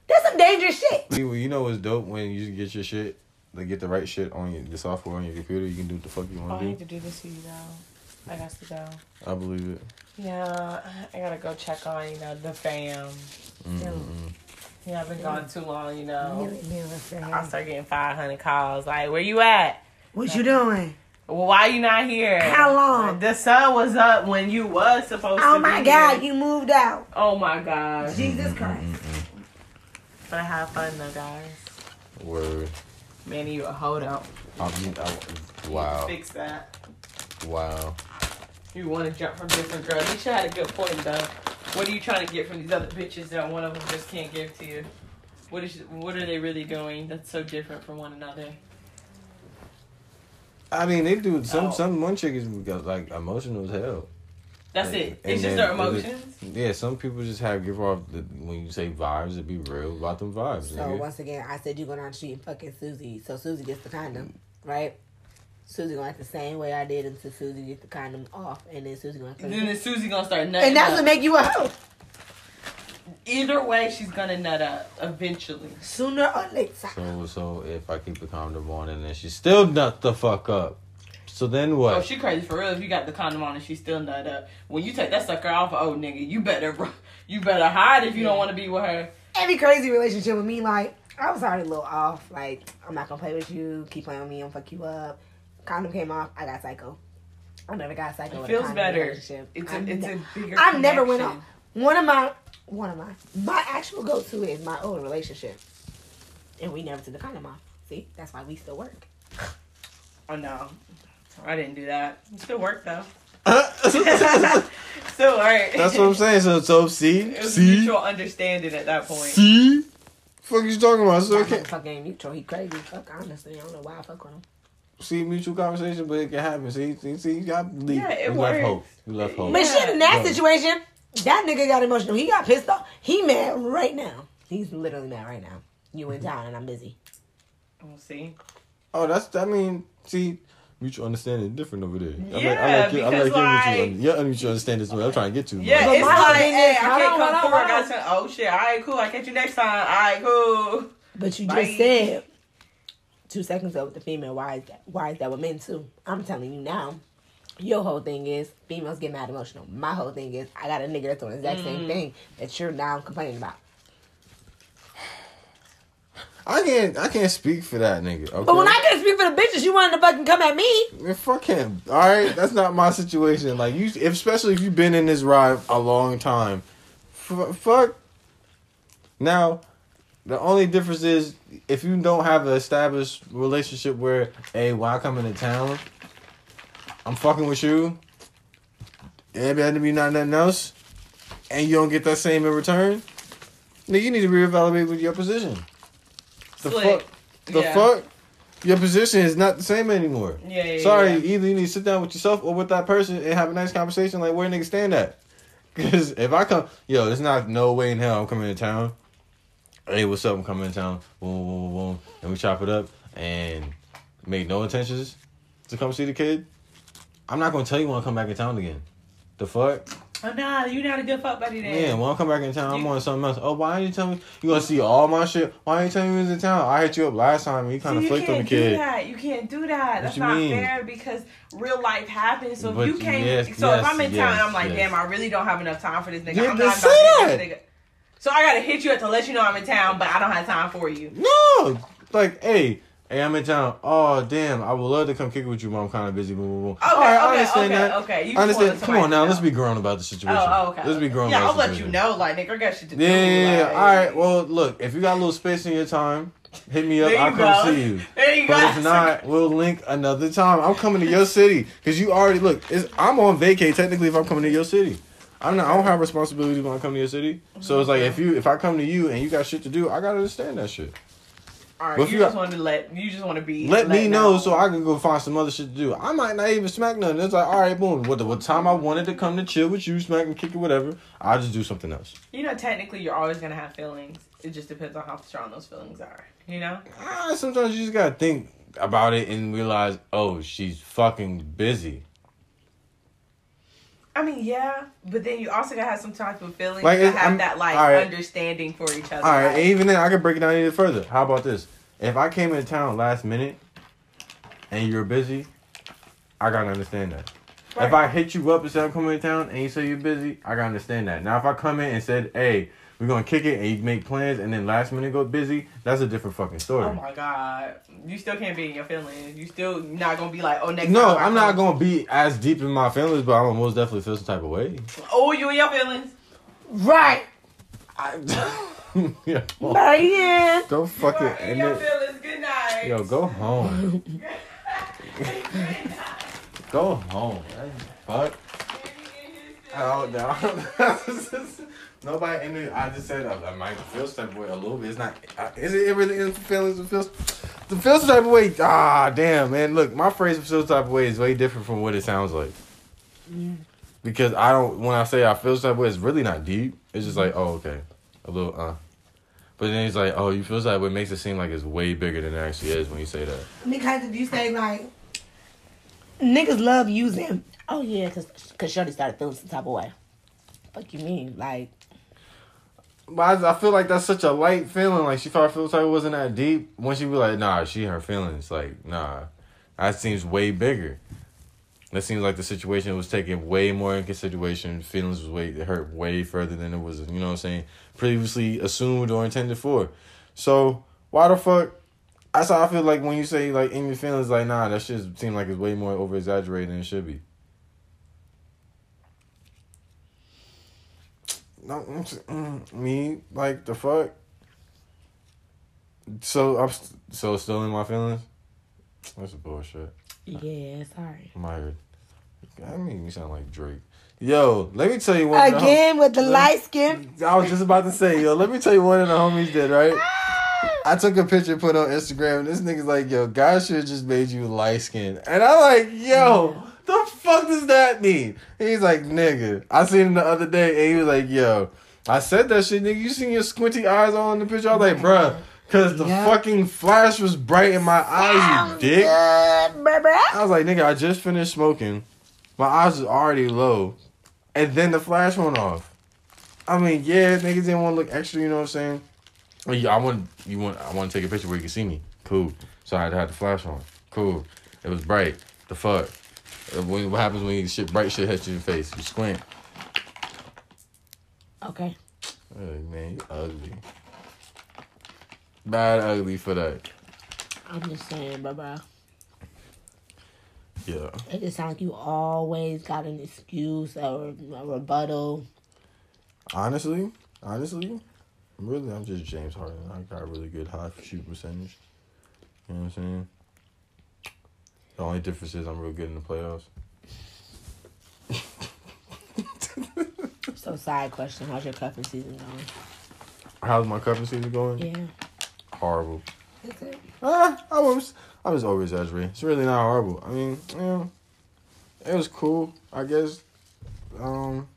That's some dangerous shit. Well, you know what's dope when you get your shit, like get the right shit on your, the software on your computer. You can do what the fuck you Oh, want I to need do. to do this to you now. I got to go. I believe it. Yeah, I gotta go check on, you know, the fam. Mm-mm. Yeah, I've been gone too long, you know. Never- never say. I start getting 500 calls. Like, where you at? What you doing? Well, why you not here? How long? The sun was up when you was supposed oh to Oh be my God, here. you moved out. Oh my God. Jesus Christ. But I have fun though, guys. Word. Manny, you a hold up. I mean, I- wow. Fix that. Wow. You want to jump from different girls. Nisha had a good point though. What are you trying to get from these other bitches that one of them just can't give to you? What is what are they really doing that's so different from one another? I mean, they do some Oh. some one chick is got, like emotional as hell. That's Like, it. and It's just then their it was- emotions. Yeah, some people just have give off the, when you say vibes, it be real about them vibes. So nigga. once again, I said you go down the street and fucking Susie. So Susie gets the condom, right? Susie gonna act the same way I did until Susie gets the condom off, and then Susie gonna. And then the Susie gonna start nutting. And that's up. what make you a hoe. Either way, she's gonna nut up eventually. Sooner or later. So so if I keep the condom on and then she still nut the fuck up, so then what? Oh, she crazy for real. If you got the condom on and she still nut up, when you take that sucker off, oh nigga, you better you better hide if you don't want to be with her. Every crazy relationship with me, like, I was already a little off. Like I'm not gonna play with you. Keep playing with me. I'm fuck you up. Condom came off. I got psycho. I never got psycho. It with feels a better. Relationship. It's I a it's ne- a bigger. I never went off. One of my, one of my, my actual go-to is my old relationship. and we never took the condom off. See, that's why we still work. Oh no, I didn't do that. It still work though. That's Still worked. That's what I'm saying. So so see It was see mutual understanding at that point. see. Fuck you talking about? So That okay. motherfucker ain't mutual. He crazy. Fuck, honestly, I don't know why I fuck with him. See mutual conversation, but it can happen. See see see. You got leave. Yeah, it you left hope. You left hope. but shit, in that Yeah. situation, that nigga got emotional. He got pissed off. He mad right now. He's literally mad right now. You in town and I'm busy. We'll see. Oh, that's. I mean, see. Mutual understanding is different over there. I Yeah, like, I like, your- I because, like your like- mutual, your mutual understanding is what I'm trying to get to. Yeah, But it's my like, hey, is- I can't come hold on. I hold got on. some. Oh shit! All right, cool. I catch you next time. All right, cool. But you Bye. just said two seconds ago with the female. Why is that? Why is that with men too? I'm telling you now. Your whole thing is females get mad emotional. My whole thing is I got a nigga that's doing the exact Mm. same thing that you're now complaining about. I can't. I can't speak for that nigga. Okay. But when I can't speak for the bitches, you wanted to fucking come at me. Man, fuck him. All right, that's not my situation. Like you, if, especially if you've been in this ride a long time. F- fuck. Now, the only difference is if you don't have an established relationship where, hey, when I come into town, I'm fucking with you. And better be not nothing else, and you don't get that same in return. Nigga, you need to reevaluate with your position. The Slick. fuck. The Yeah. fuck. Your position is not the same anymore. Yeah, yeah, Sorry, yeah. either you need to sit down with yourself or with that person and have a nice conversation like where niggas stand at. Because if I come, yo, there's not no way in hell I'm coming to town. Hey, what's up? I'm coming in town. Boom, boom, boom, boom. And we chop it up and make no intentions to come see the kid. I'm not gonna tell you when I come back in town again. The fuck? Oh nah, you're not a good fuck buddy then. Man, when I come back in town, I'm You- on something else. Oh, why didn't you tell me? You gonna see all my shit? Why didn't you tell me you was in town? I hit you up last time and you kind of flicked on the can't do kid. that. You can't do that. That's you not mean? fair because real life happens. So But if you can't, yes, so if I'm in yes, town and I'm like, yes. damn, I really don't have enough time for this nigga. Yeah, I'm not about to this nigga. So I gotta hit you up to let you know I'm in town, but I don't have time for you. No, like, hey, hey, I'm in town. Oh, damn, I would love to come kick it with you, but I'm kind of busy. Boom, boom, boom. Okay, All right, I understand okay, that. okay. You I understand. Come on now, to let's be grown about the oh, situation. Oh, okay. Let's be grown. Yeah, I'll let you know. Like, nigga, I got shit to do. Yeah, yeah, yeah. All right. Well, look, if you got a little space in your time, hit me up. I'll come see you. There you But go. if not, we'll link another time. I'm coming to your city because you already look. It's, I'm on vacay technically if I'm coming to your city. I'm not. I don't have responsibilities when I come to your city. So it's like if you if I come to you and you got shit to do, I gotta understand that shit. All right, But if you you just want to let you just want to be. Let me know so I can go find some other shit to do. I might not even smack nothing. It's like all right, boom. What the what time I wanted to come to chill with you, smack and kick it, whatever. I'll just do something else. You know, technically, you're always gonna have feelings. It just depends on how strong those feelings are. You know. Ah, sometimes you just gotta think about it and realize, oh, she's fucking busy. I mean, yeah, but then you also gotta have some type of feelings Like, to have I'm- that like alright. understanding for each other. All right, even then, I could break it down even further. How about this? If I came into town last minute and you're busy, I gotta understand that. If I hit you up and said I'm coming to town and you say you're busy, I gotta understand that. Now, if I come in and said, "Hey, we're gonna kick it," and you make plans and then last minute go busy, that's a different fucking story. Oh my god, you still can't be in your feelings. You still not gonna be like, oh next. no, time I I'm not come- gonna be as deep in my feelings, but I'm gonna most definitely feel some type of way. Oh, you in your feelings? Right. I, yeah, well, Right here. go You fucking end your it. feelings. Good night. Yo, go home. go home. Fuck. Oh no. Nobody in the. I just said I, I might feel some type of way a little bit. It's not. Is it really in the feelings? It feels. The feel some type of way. Ah, damn, man. Look, my phrase for feel some type of way is way different from what it sounds like. Because I don't. When I say I feel some type of way, it's really not deep. It's just like, oh, okay, a little. uh But then he's like, oh, you feel of way. It makes it seem like it's way bigger than it actually is when you say that. Because if you say like niggas love using Oh yeah, cause cause Shorty started feeling some type of way. Fuck you mean? Like But I, I feel like that's such a light feeling. Like she thought feel like it wasn't that deep. When she be like, nah, she her feelings. Like, nah. That seems way bigger. That seems like the situation was taken way more in consideration. Feelings was way hurt way further than it was, you know what I'm saying, previously assumed or intended for. So why the fuck that's how I feel like when you say like in your feelings, like nah, that shit seems like it's way more over exaggerated than it should be. No, mm, mm, Mm, me like the fuck. So I'm st- so still in my feelings. That's bullshit. yeah, sorry. Here. I mean, you sound like Drake. Yo, let me tell you one. of the hom- again with the light skin. I was just about to say, yo, let me tell you one of the homies did, right? Ah! I took a picture, put on Instagram, and this nigga's like, yo, God should have just made you light skin, And I'm like, yo, fuck does that mean? And he's like, nigga. I seen him the other day, and he was like, yo, I said that shit, nigga. You seen your squinty eyes on the picture? I was like, bruh, because the Yeah. fucking flash was bright in my eyes, you dick. I was like, nigga, I just finished smoking. My eyes was already low. And then the flash went off. I mean, yeah, niggas didn't want to look extra, you know what I'm saying? Well, yeah, I want you want I want to take a picture where you can see me. Cool. So I had to have the flash on. Cool. It was bright. The fuck. When, what happens when you shit bright shit hits you in the face? You squint. Okay. Hey, man, you ugly. Bad ugly for that. I'm just saying, bye bye. Yeah. It just sounds like you always got an excuse or a rebuttal. Honestly, honestly, really, I'm just James Harden. I got a really good high shoot percentage. You know what I'm saying? The only difference is I'm real good in the playoffs. So side question, how's your cuffing season going? How's my cuffing season going? Yeah. Horrible. That's it. Uh, I was I was over exaggerating. It's really not horrible. I mean, yeah, it was cool. I guess. Um,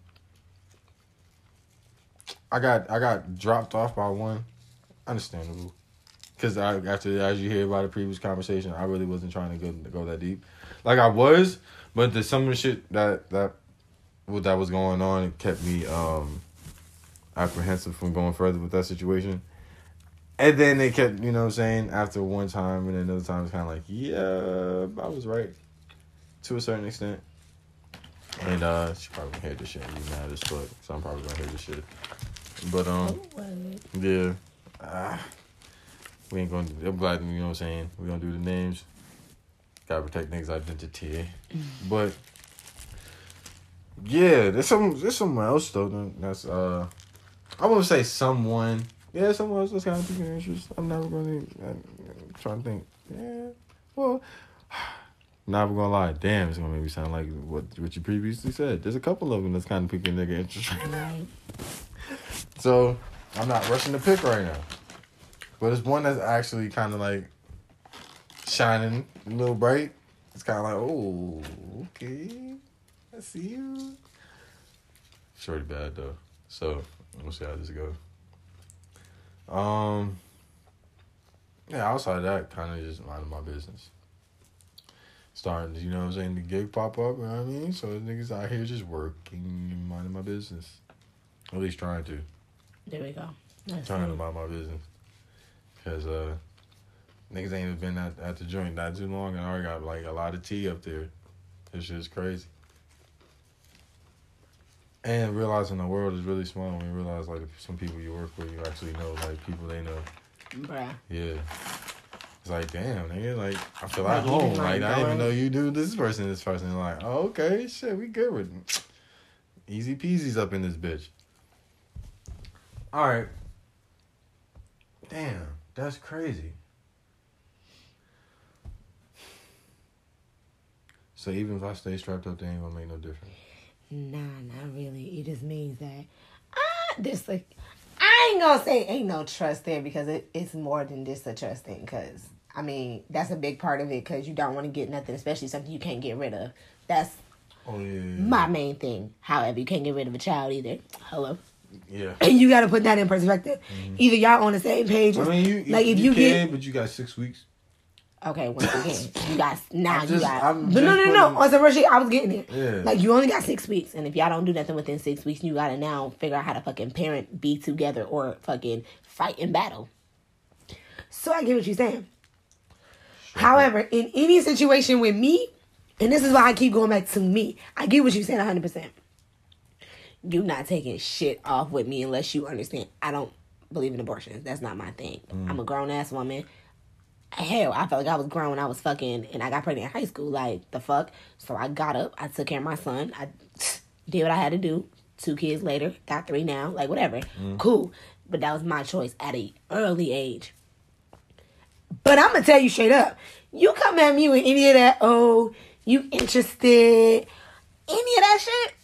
I got I got dropped off by one. Understandable, because I after as you hear about the previous conversation, I really wasn't trying to go go that deep. Like I was, but the some of the shit that that what that was going on it kept me um apprehensive from going further with that situation. And then they kept, you know what I'm saying, after one time and then another time it's kinda like, yeah, I was right. To a certain extent. And uh she probably gonna hear this shit and be mad as fuck. So I'm probably gonna hear this shit. But um yeah. Ah, we ain't gonna I'm glad you know what I'm saying. we gonna do the names. Gotta protect niggas' identity. But yeah, there's some there's someone else though that's uh I wouldn't say someone Yeah, someone else that's kind of piquing interest. I'm never to. I'm trying to think. Yeah, well, not gonna lie. Damn, it's gonna make me sound like what what you previously said. There's a couple of them that's kind of piquing nigga interest right now. So I'm not rushing to pick right now. But it's one that's actually kind of like shining a little bright. It's kind of like, oh, okay, I see you. Shorty bad though, so we'll see how this goes. Um, yeah. Outside of that, kind of just minding my business. Starting, you know what I'm saying, the gig pop up. You know what I mean? So niggas out here just working minding my business. At least trying to There we go. That's trying to mind my business. Cause uh niggas ain't even been at, at the joint not too long and I already got like a lot of tea up there. This shit's crazy. And realizing the world is really small when you realize like some people you work with you actually know like people they know. Bruh. Yeah. It's like damn nigga, like I feel Like, at home. just, Like I didn't even know you do this person, this person. Like, oh okay, shit, we good with easy peasies up in this bitch. Alright. Damn, that's crazy. So even if I stay strapped up, they ain't gonna make no difference. Nah, not really. It just means that ah, this like I ain't gonna say ain't no trust there because it, it's more than just a trust thing. Cause I mean that's a big part of it. Cause you don't want to get nothing, especially something you can't get rid of. That's Oh yeah. my main thing. However, you can't get rid of a child either. Hello, Yeah. And you got to put that in perspective. Either y'all on the same page. Mm-hmm. I mean, you, you like if you, can, get but you got six weeks. okay. Once again, you got now I'm you. I'm But no, no, no. putting- On some real shit, I was getting it. Yeah. Like you only got six. weeks, and if y'all don't do nothing within six weeks, you gotta now figure out how to fucking parent, be together, or fucking fight in battle. So I get what you're saying. However, in any situation with me, and this is why I keep going back to me, I get what you're saying 100%. You not taking shit off with me unless you understand I don't believe in abortions. That's not my thing. Mm. I'm a grown ass woman. Hell, I felt like I was grown when I was fucking and I got pregnant in high school. Like the fuck. So I got up, I took care of my son. I did what I had to do. Two kids later, got three now. Like whatever. Mm. Cool. But that was my choice at a early age. But I'm to tell you straight up. You come at me with any of that, oh, you interested, any of that shit.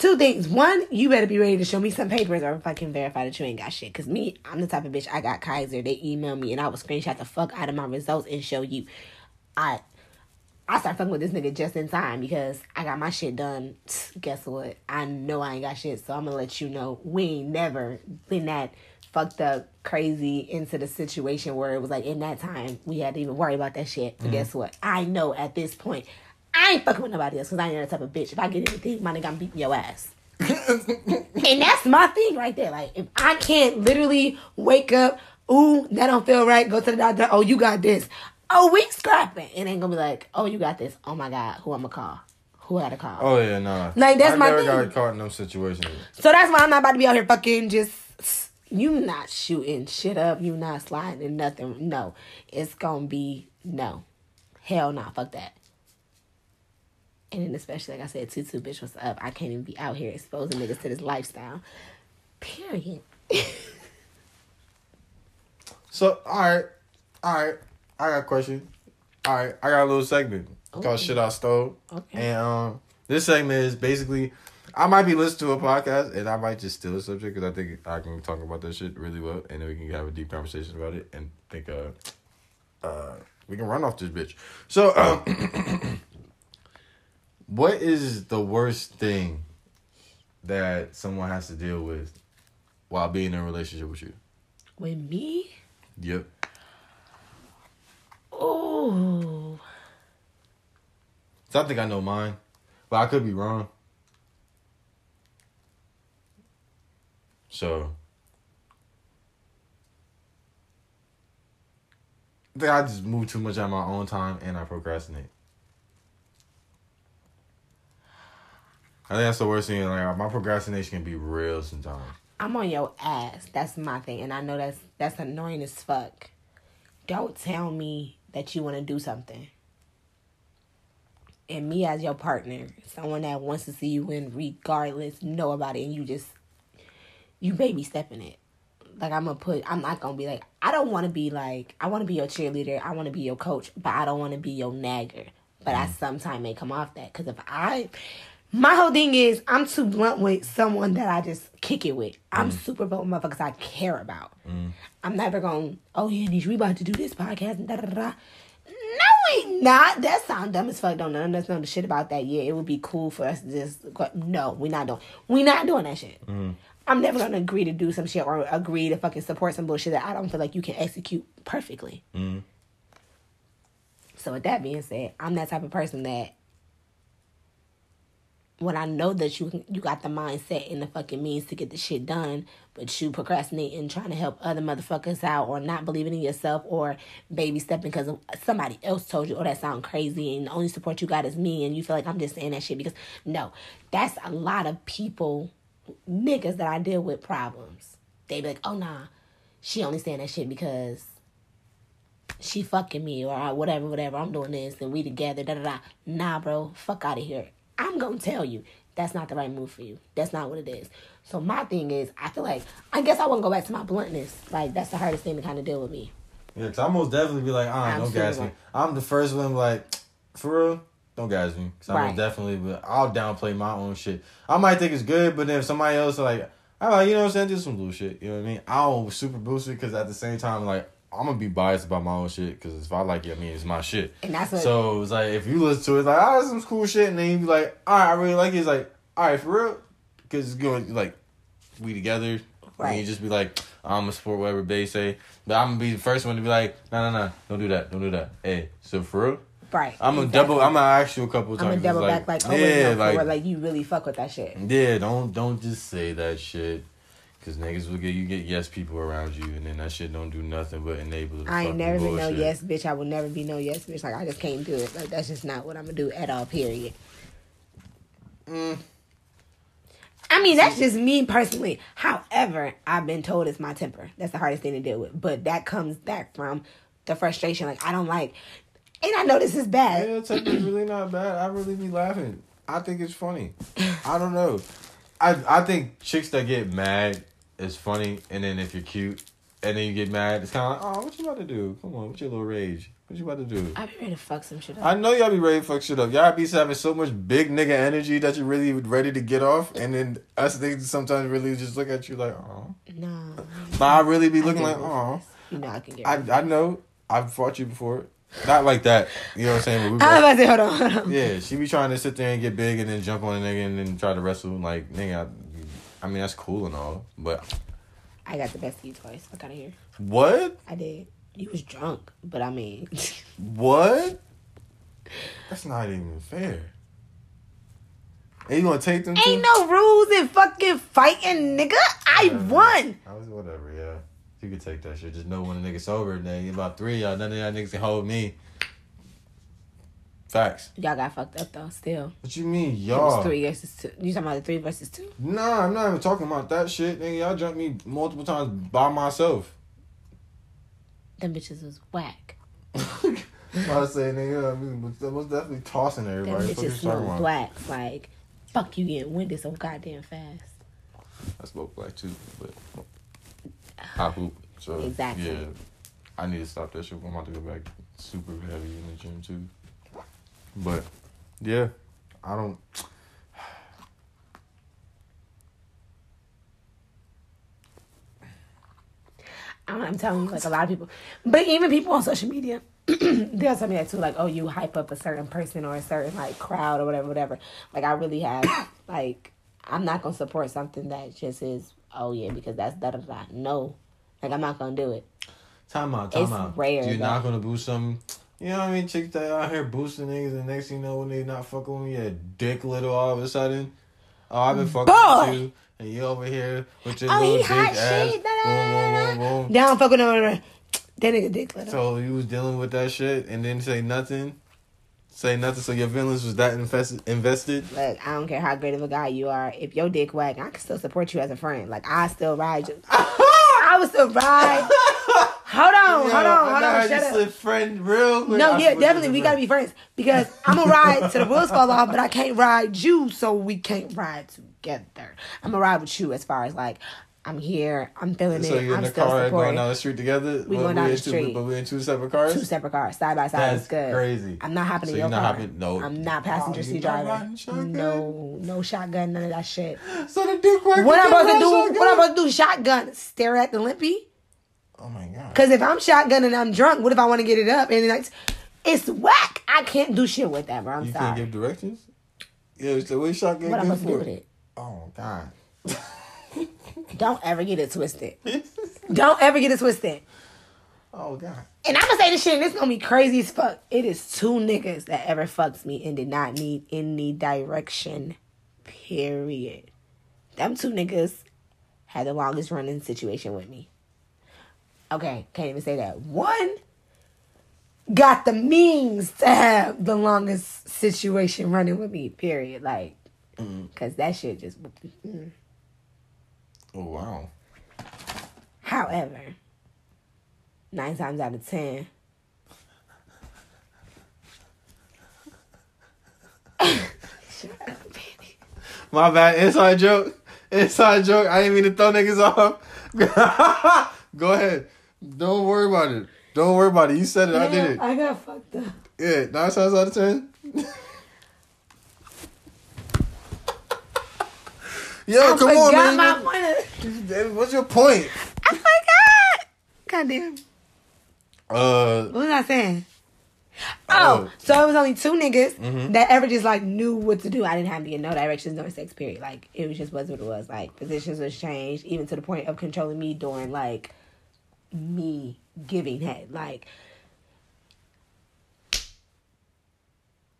Two things. One, you better be ready to show me some papers or fucking verify that you ain't got shit. Cause me, I'm the type of bitch. I got Kaiser. They email me and I will screenshot the fuck out of my results and show you. I I start fucking with this nigga just in time because I got my shit done. Guess what? I know I ain't got shit, so I'm gonna let you know we ain't never been that fucked up, crazy into the situation where it was like in that time we had to even worry about that shit. But mm-hmm. guess what? I know at this point I ain't fucking with nobody else because I ain't that type of bitch. If I get anything, my nigga, I'm beating your ass. and that's my thing right there. Like if I can't literally wake up, ooh, that don't feel right. Go to the doctor. Oh, you got this. Oh, we scrapping. It ain't gonna be like, oh, you got this. Oh my god, who I'ma call? Who I gotta call? Oh yeah, no. Like, that's I my never thing. got caught in those situations. So that's why I'm not about to be out here fucking just. You not shooting shit up. You not sliding and nothing. No, it's gonna be no. Hell nah. Fuck that. And then especially like I said, tutu bitch, what's up? I can't even be out here exposing niggas to this lifestyle. Period. So all right, all right. I got a question. All right, I got a little segment called "Shit I Stole," Okay. and um, this segment is basically. I might be listening to a podcast and I might just steal a subject because I think I can talk about that shit really well and then we can have a deep conversation about it and think uh uh we can run off this bitch. So um what is the worst thing that someone has to deal with while being in a relationship with you? With me? Yep. Oh. So I think I know mine, but I could be wrong. So I think I just move too much on my own time and I procrastinate. I think that's the worst thing. Like my procrastination can be real sometimes. I'm on your ass. That's my thing, and I know that's that's annoying as fuck. Don't tell me that you want to do something, and me as your partner, someone that wants to see you win regardless, know about it, and you just you baby stepping it. like I'm gonna put. I'm not gonna be like. I don't want to be like. I want to be your cheerleader. I want to be your coach, but I don't want to be your nagger. But I mm. sometimes may come off that because if I, my whole thing is I'm too blunt with someone that I just kick it with. I'm mm. super blunt with motherfuckers I care about. Mm. I'm never going. Oh yeah, Niche, we about to do this podcast. And da da da. No, we not. That sound dumb as fuck. Don't none of us know the shit about that. Yeah, it would be cool for us to just go. No, we not doing. We not doing that shit. Mm. I'm never gonna agree to do some shit or agree to fucking support some bullshit that I don't feel like you can execute perfectly. So with that being said, I'm that type of person that when I know that you you got the mindset and the fucking means to get the shit done, but you procrastinate and trying to help other motherfuckers out or not believing in yourself or baby stepping because somebody else told you, oh, that sound crazy and the only support you got is me and you feel like I'm just saying that shit because no, that's a lot of people, niggas that I deal with problems. They be like, oh nah, she only saying that shit because she fucking me or whatever, whatever. I'm doing this and we together. Da da da. Nah, bro, fuck out of here. I'm gonna tell you that's not the right move for you. That's not what it is. So my thing is, I feel like I guess I wouldn't go back to my bluntness. Like that's the hardest thing to kind of deal with me. Yeah, cause I most definitely be like, ah, don't gas me. Absolutely. I'm the first one like, for real, don't gas me. Cause I Right. most definitely, but I'll downplay my own shit. I might think it's good, but then if somebody else like, right, you know what I'm saying, just some bullshit. You know what I mean? I don't super boost it because at the same time, like, I'm gonna be biased about my own shit because if I like it, I mean, it's my shit. And that's what. So it's like if you listen to it, it's like ah, some cool shit, and then you be like, all right, I really like it. It's like, all right, for real, because it's going like we together. Right. And you just be like, I'm gonna support whatever they say, but I'm gonna be the first one to be like, no, no, no, don't do that, don't do that. Hey, so for real, right. I'm gonna double. I'm gonna ask you a couple I'm times. gonna double like, back like, oh, yeah, no, like, like you really fuck with that shit. yeah, don't don't just say that shit. Cause niggas will get you get yes people around you, and then that shit don't do nothing but enable. the I ain't fucking never been no yes bitch. I will never be no yes bitch. Like I just can't do it. Like that's just not what I'm gonna do at all. Period. Mm. I mean, that's just me personally. However, I've been told it's my temper. That's the hardest thing to deal with. But that comes back from the frustration. Like I don't like, and I know this is bad. Yeah, temper's really not bad. I really be laughing. I think it's funny. I don't know. I I think chicks that get mad is funny, and then if you're cute, and then you get mad, it's kind of like, oh, what you about to do? Come on, what's your little rage? What you about to do? I be ready to fuck some shit up. I know y'all be ready to fuck shit up. Y'all be having so much big nigga energy that you're really ready to get off, and then us niggas sometimes really just look at you like, oh. no, But I really be looking like, oh. you know I can get. I I know. I've fought you before. Not like that. You know what I'm saying? But we I was about to say, hold on, hold on. yeah, she be trying to sit there and get big and then jump on a nigga and then try to wrestle. Like, nigga, I, mean, that's cool and all. But I got the best of you twice. Fuck out of here. what? I did. You was drunk, but I mean, What? That's not even fair. And you gonna take them? ain't too? no rules in fucking fighting, nigga. I Whatever. won. I was whatever, yeah. You could take that shit. Just know when a nigga sober, then about three of y'all, none of y'all niggas can hold me. Facts. Y'all got fucked up though. Still, What you mean, y'all? was three versus two. You talking about the three versus two? Nah, I'm not even talking about that shit. Nigga, y'all jumped me multiple times by myself. Them bitches was whack. I was saying, nigga, I mean, most definitely tossing Them everybody. You bitches about? black. Like, fuck you getting winded so goddamn fast. I spoke black too, but I hoop. So Exactly. yeah, I need to stop that shit. I'm about to go back super heavy in the gym too. But yeah, I don't. I'm, I'm telling you, like a lot of people, but even people on social media, they'll tell me that too. Like, oh, you hype up a certain person or a certain like crowd or whatever, whatever. Like, I really have like, I'm not gonna support something that just is, oh yeah, because that's da da da. No, like I'm not gonna do it. Time out, time It's out. rare, You're not gonna boost some. You know what I mean? Chicks that out here boosting niggas, and next thing you know, when they not fucking with you, your dick little all of a sudden. Oh, I've been fucking Boy. with you, and you over here with your Oh, little he big hot ass. shit. Boom, boom, boom, boom. Down fucking over. That nigga dick little. So you was dealing with that shit, and then say nothing, say nothing. So your feelings was that invested. Invested. Look, I don't care how great of a guy you are. If your dick whack, I can still support you as a friend. Like I still ride you. I would still ride. Hold on, hold on, hold on. Shut up. Slip friend real quick. No, yeah, definitely. We gotta be friends because I'm gonna ride to the wheels fall off, but I can't ride you, so we can't ride together. I'm gonna ride with you as far as like I'm here. I'm feeling it. So it. you're in I'm the still car going down the street together. We But going down in the two- street. but we in two separate cars. Two separate cars, side by side. That's It's good. crazy. I'm not hopping So in you're your not car. hopping- no. I'm not passenger Oh, seat driver. No, no shotgun, none of that shit. So the Duke working What I'm supposed to do? shotgun? What I'm supposed to do? Shotgun? Stare at the limpy? Oh my god. Because if I'm shotgun and I'm drunk, what if I want to get it up and like it's whack? I can't do shit with that, bro. I'm You sorry. can't give directions. Yeah, so what shotgun what I'm supposed to do with it? Oh god. Don't ever get it twisted. Don't ever get it twisted. oh god. And I'm gonna say this shit, and it's gonna be crazy as fuck. It is two niggas that ever fucked me and did not need any direction. Period. Them two niggas had the longest running situation with me. Okay, can't even say that. One got the means to have the longest situation running with me. Period. Like, cause that shit just. mm. Oh wow. However, nine times out of ten. Shut up, baby. My bad. Inside joke. Inside joke. I didn't mean to throw niggas off. Go ahead. Don't worry about it. Don't worry about it. You said it. I did it. I got fucked up. Yeah, nine times out of ten. Yo, I come on, man. my point. What's your point? I forgot. Goddamn. Uh, What was I saying? Oh. Oh, so it was only two niggas Mhm. that ever just like knew what to do. I didn't have to get no directions during sex period. Like it was just was what it was. Like positions was changed, even to the point of controlling me during like me giving head. Like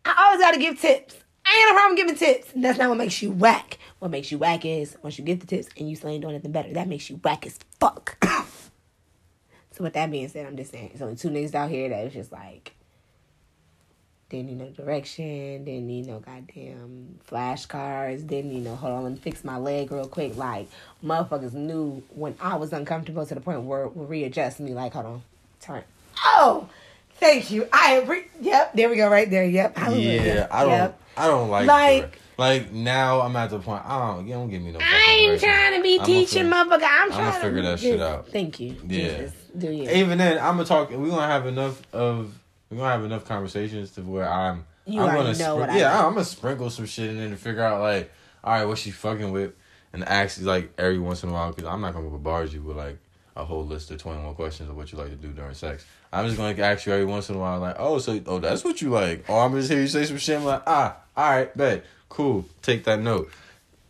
I always gotta give tips. I ain't no problem giving tips. That's not what makes you whack. What makes you whack is once you get the tips and you still ain't doing anything better. That makes you whack as fuck. so with that being said, I'm just saying, it's only two niggas out here that is just like didn't need no direction, didn't need no goddamn flashcards, didn't need no hold on, let me fix my leg real quick. Like motherfuckers knew when I was uncomfortable to the point where would readjust me like, hold on, turn. Oh, thank you. I re- yep, there we go, right there. Yep. Hallelujah. yeah, I don't. Yep. I don't like. Like- direct- like now, I'm at the point. I don't. You don't give me no. I fucking ain't directions. trying to be I'ma teaching, fig- motherfucker. I'm I'ma trying to figure that shit out. Thank you. Yeah. Jesus. Do you? Even then, I'm gonna talk. We're gonna have enough of. We're gonna have enough conversations to where I'm. You I'm already gonna know what I yeah, mean. I'm gonna sprinkle some shit in there to figure out like, all right, what she fucking with, and ask you like every once in a while because I'm not gonna bombard you with like a whole list of 21 questions of what you like to do during sex. I'm just gonna ask you every once in a while like, oh, so oh that's what you like, Oh, I'm just hear you say some shit. I'm like, ah, all right, bet, cool, take that note.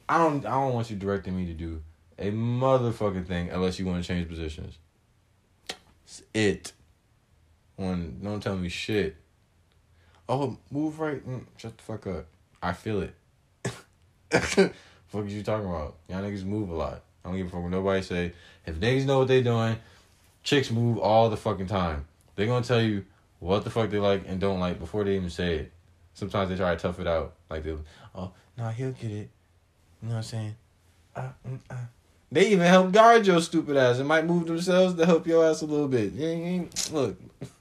I don't, I don't want you directing me to do a motherfucking thing unless you want to change positions. It's it. Don't tell me shit. Oh, move right. Mm, shut the fuck up. I feel it. fuck you talking about? Y'all niggas move a lot. I don't give a fuck what nobody say. If niggas know what they doing, chicks move all the fucking time. They gonna tell you what the fuck they like and don't like before they even say it. Sometimes they try to tough it out. Like they, oh, no, he'll get it. You know what I'm saying? Uh, mm, uh. They even help guard your stupid ass. It might move themselves to help your ass a little bit. Look,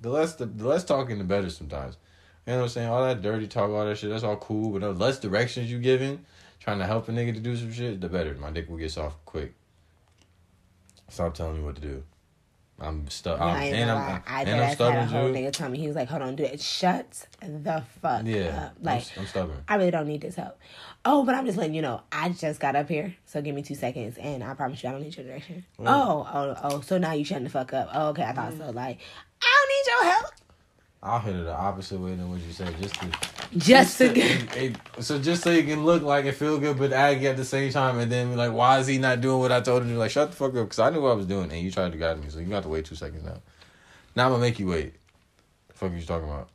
the less the, the less talking, the better. Sometimes, you know what I'm saying. All that dirty talk, all that shit, that's all cool. But the less directions you giving, trying to help a nigga to do some shit, the better. My dick will get soft quick. Stop telling me what to do. I'm stuck. I'm, and I'm, lie. I and I'm had a stubborn whole nigga tell me he was like, "Hold on, do it. Shut the fuck Yeah, up." Like, I'm, I'm stubborn. I really don't need this help. Oh, but I'm just letting you know. I just got up here, so give me two seconds, and I promise you, I don't need your direction. Oh, oh, oh. So now you shutting the fuck up? Oh, okay, I thought so. Like, I don't need your help. I'll hit it the opposite way than what you said, just to Just to get. it- so just so you can look like and feel good, but ag at the same time, and then be like, why is he not doing what I told him to? do? Like, shut the fuck up, because I knew what I was doing, and you tried to guide me, so you got to wait two seconds now. Now I'm gonna make you wait. The fuck are you talking about?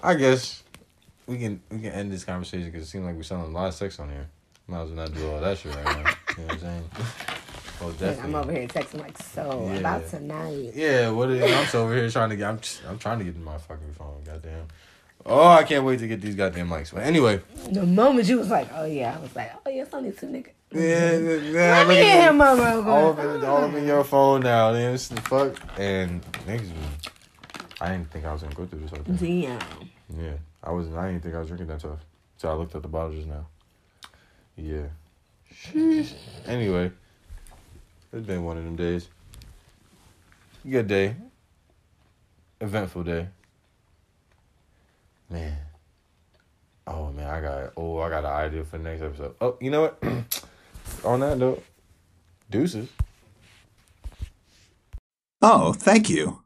I guess we can we can end this conversation because it seems like we're selling a lot of sex on here. Might as well not do all that shit right now. You know what I'm saying? Oh, definitely. I'm over here texting like so Yeah. about tonight. Yeah, what is, I'm so over here trying to get. I'm I'm trying to get in my fucking phone. Goddamn. Oh, I can't wait to get these goddamn mics. But anyway, The moment you was like, "Oh yeah," I was like, "Oh yeah, it's only two niggas." yeah, yeah. Let me me. him, mama. All up in, all up in your phone now. Then it's the fuck and niggas. I didn't think I was gonna go through this. Whole thing. Damn. Yeah, I wasn't. I didn't think I was drinking that tough. So I looked at the bottle just now. Yeah. Sheesh. Anyway, it's been one of them days. Good day. Eventful day. Man. Oh man, I got oh I got an idea for the next episode. Oh, you know what? On that note, deuces. Oh, thank you.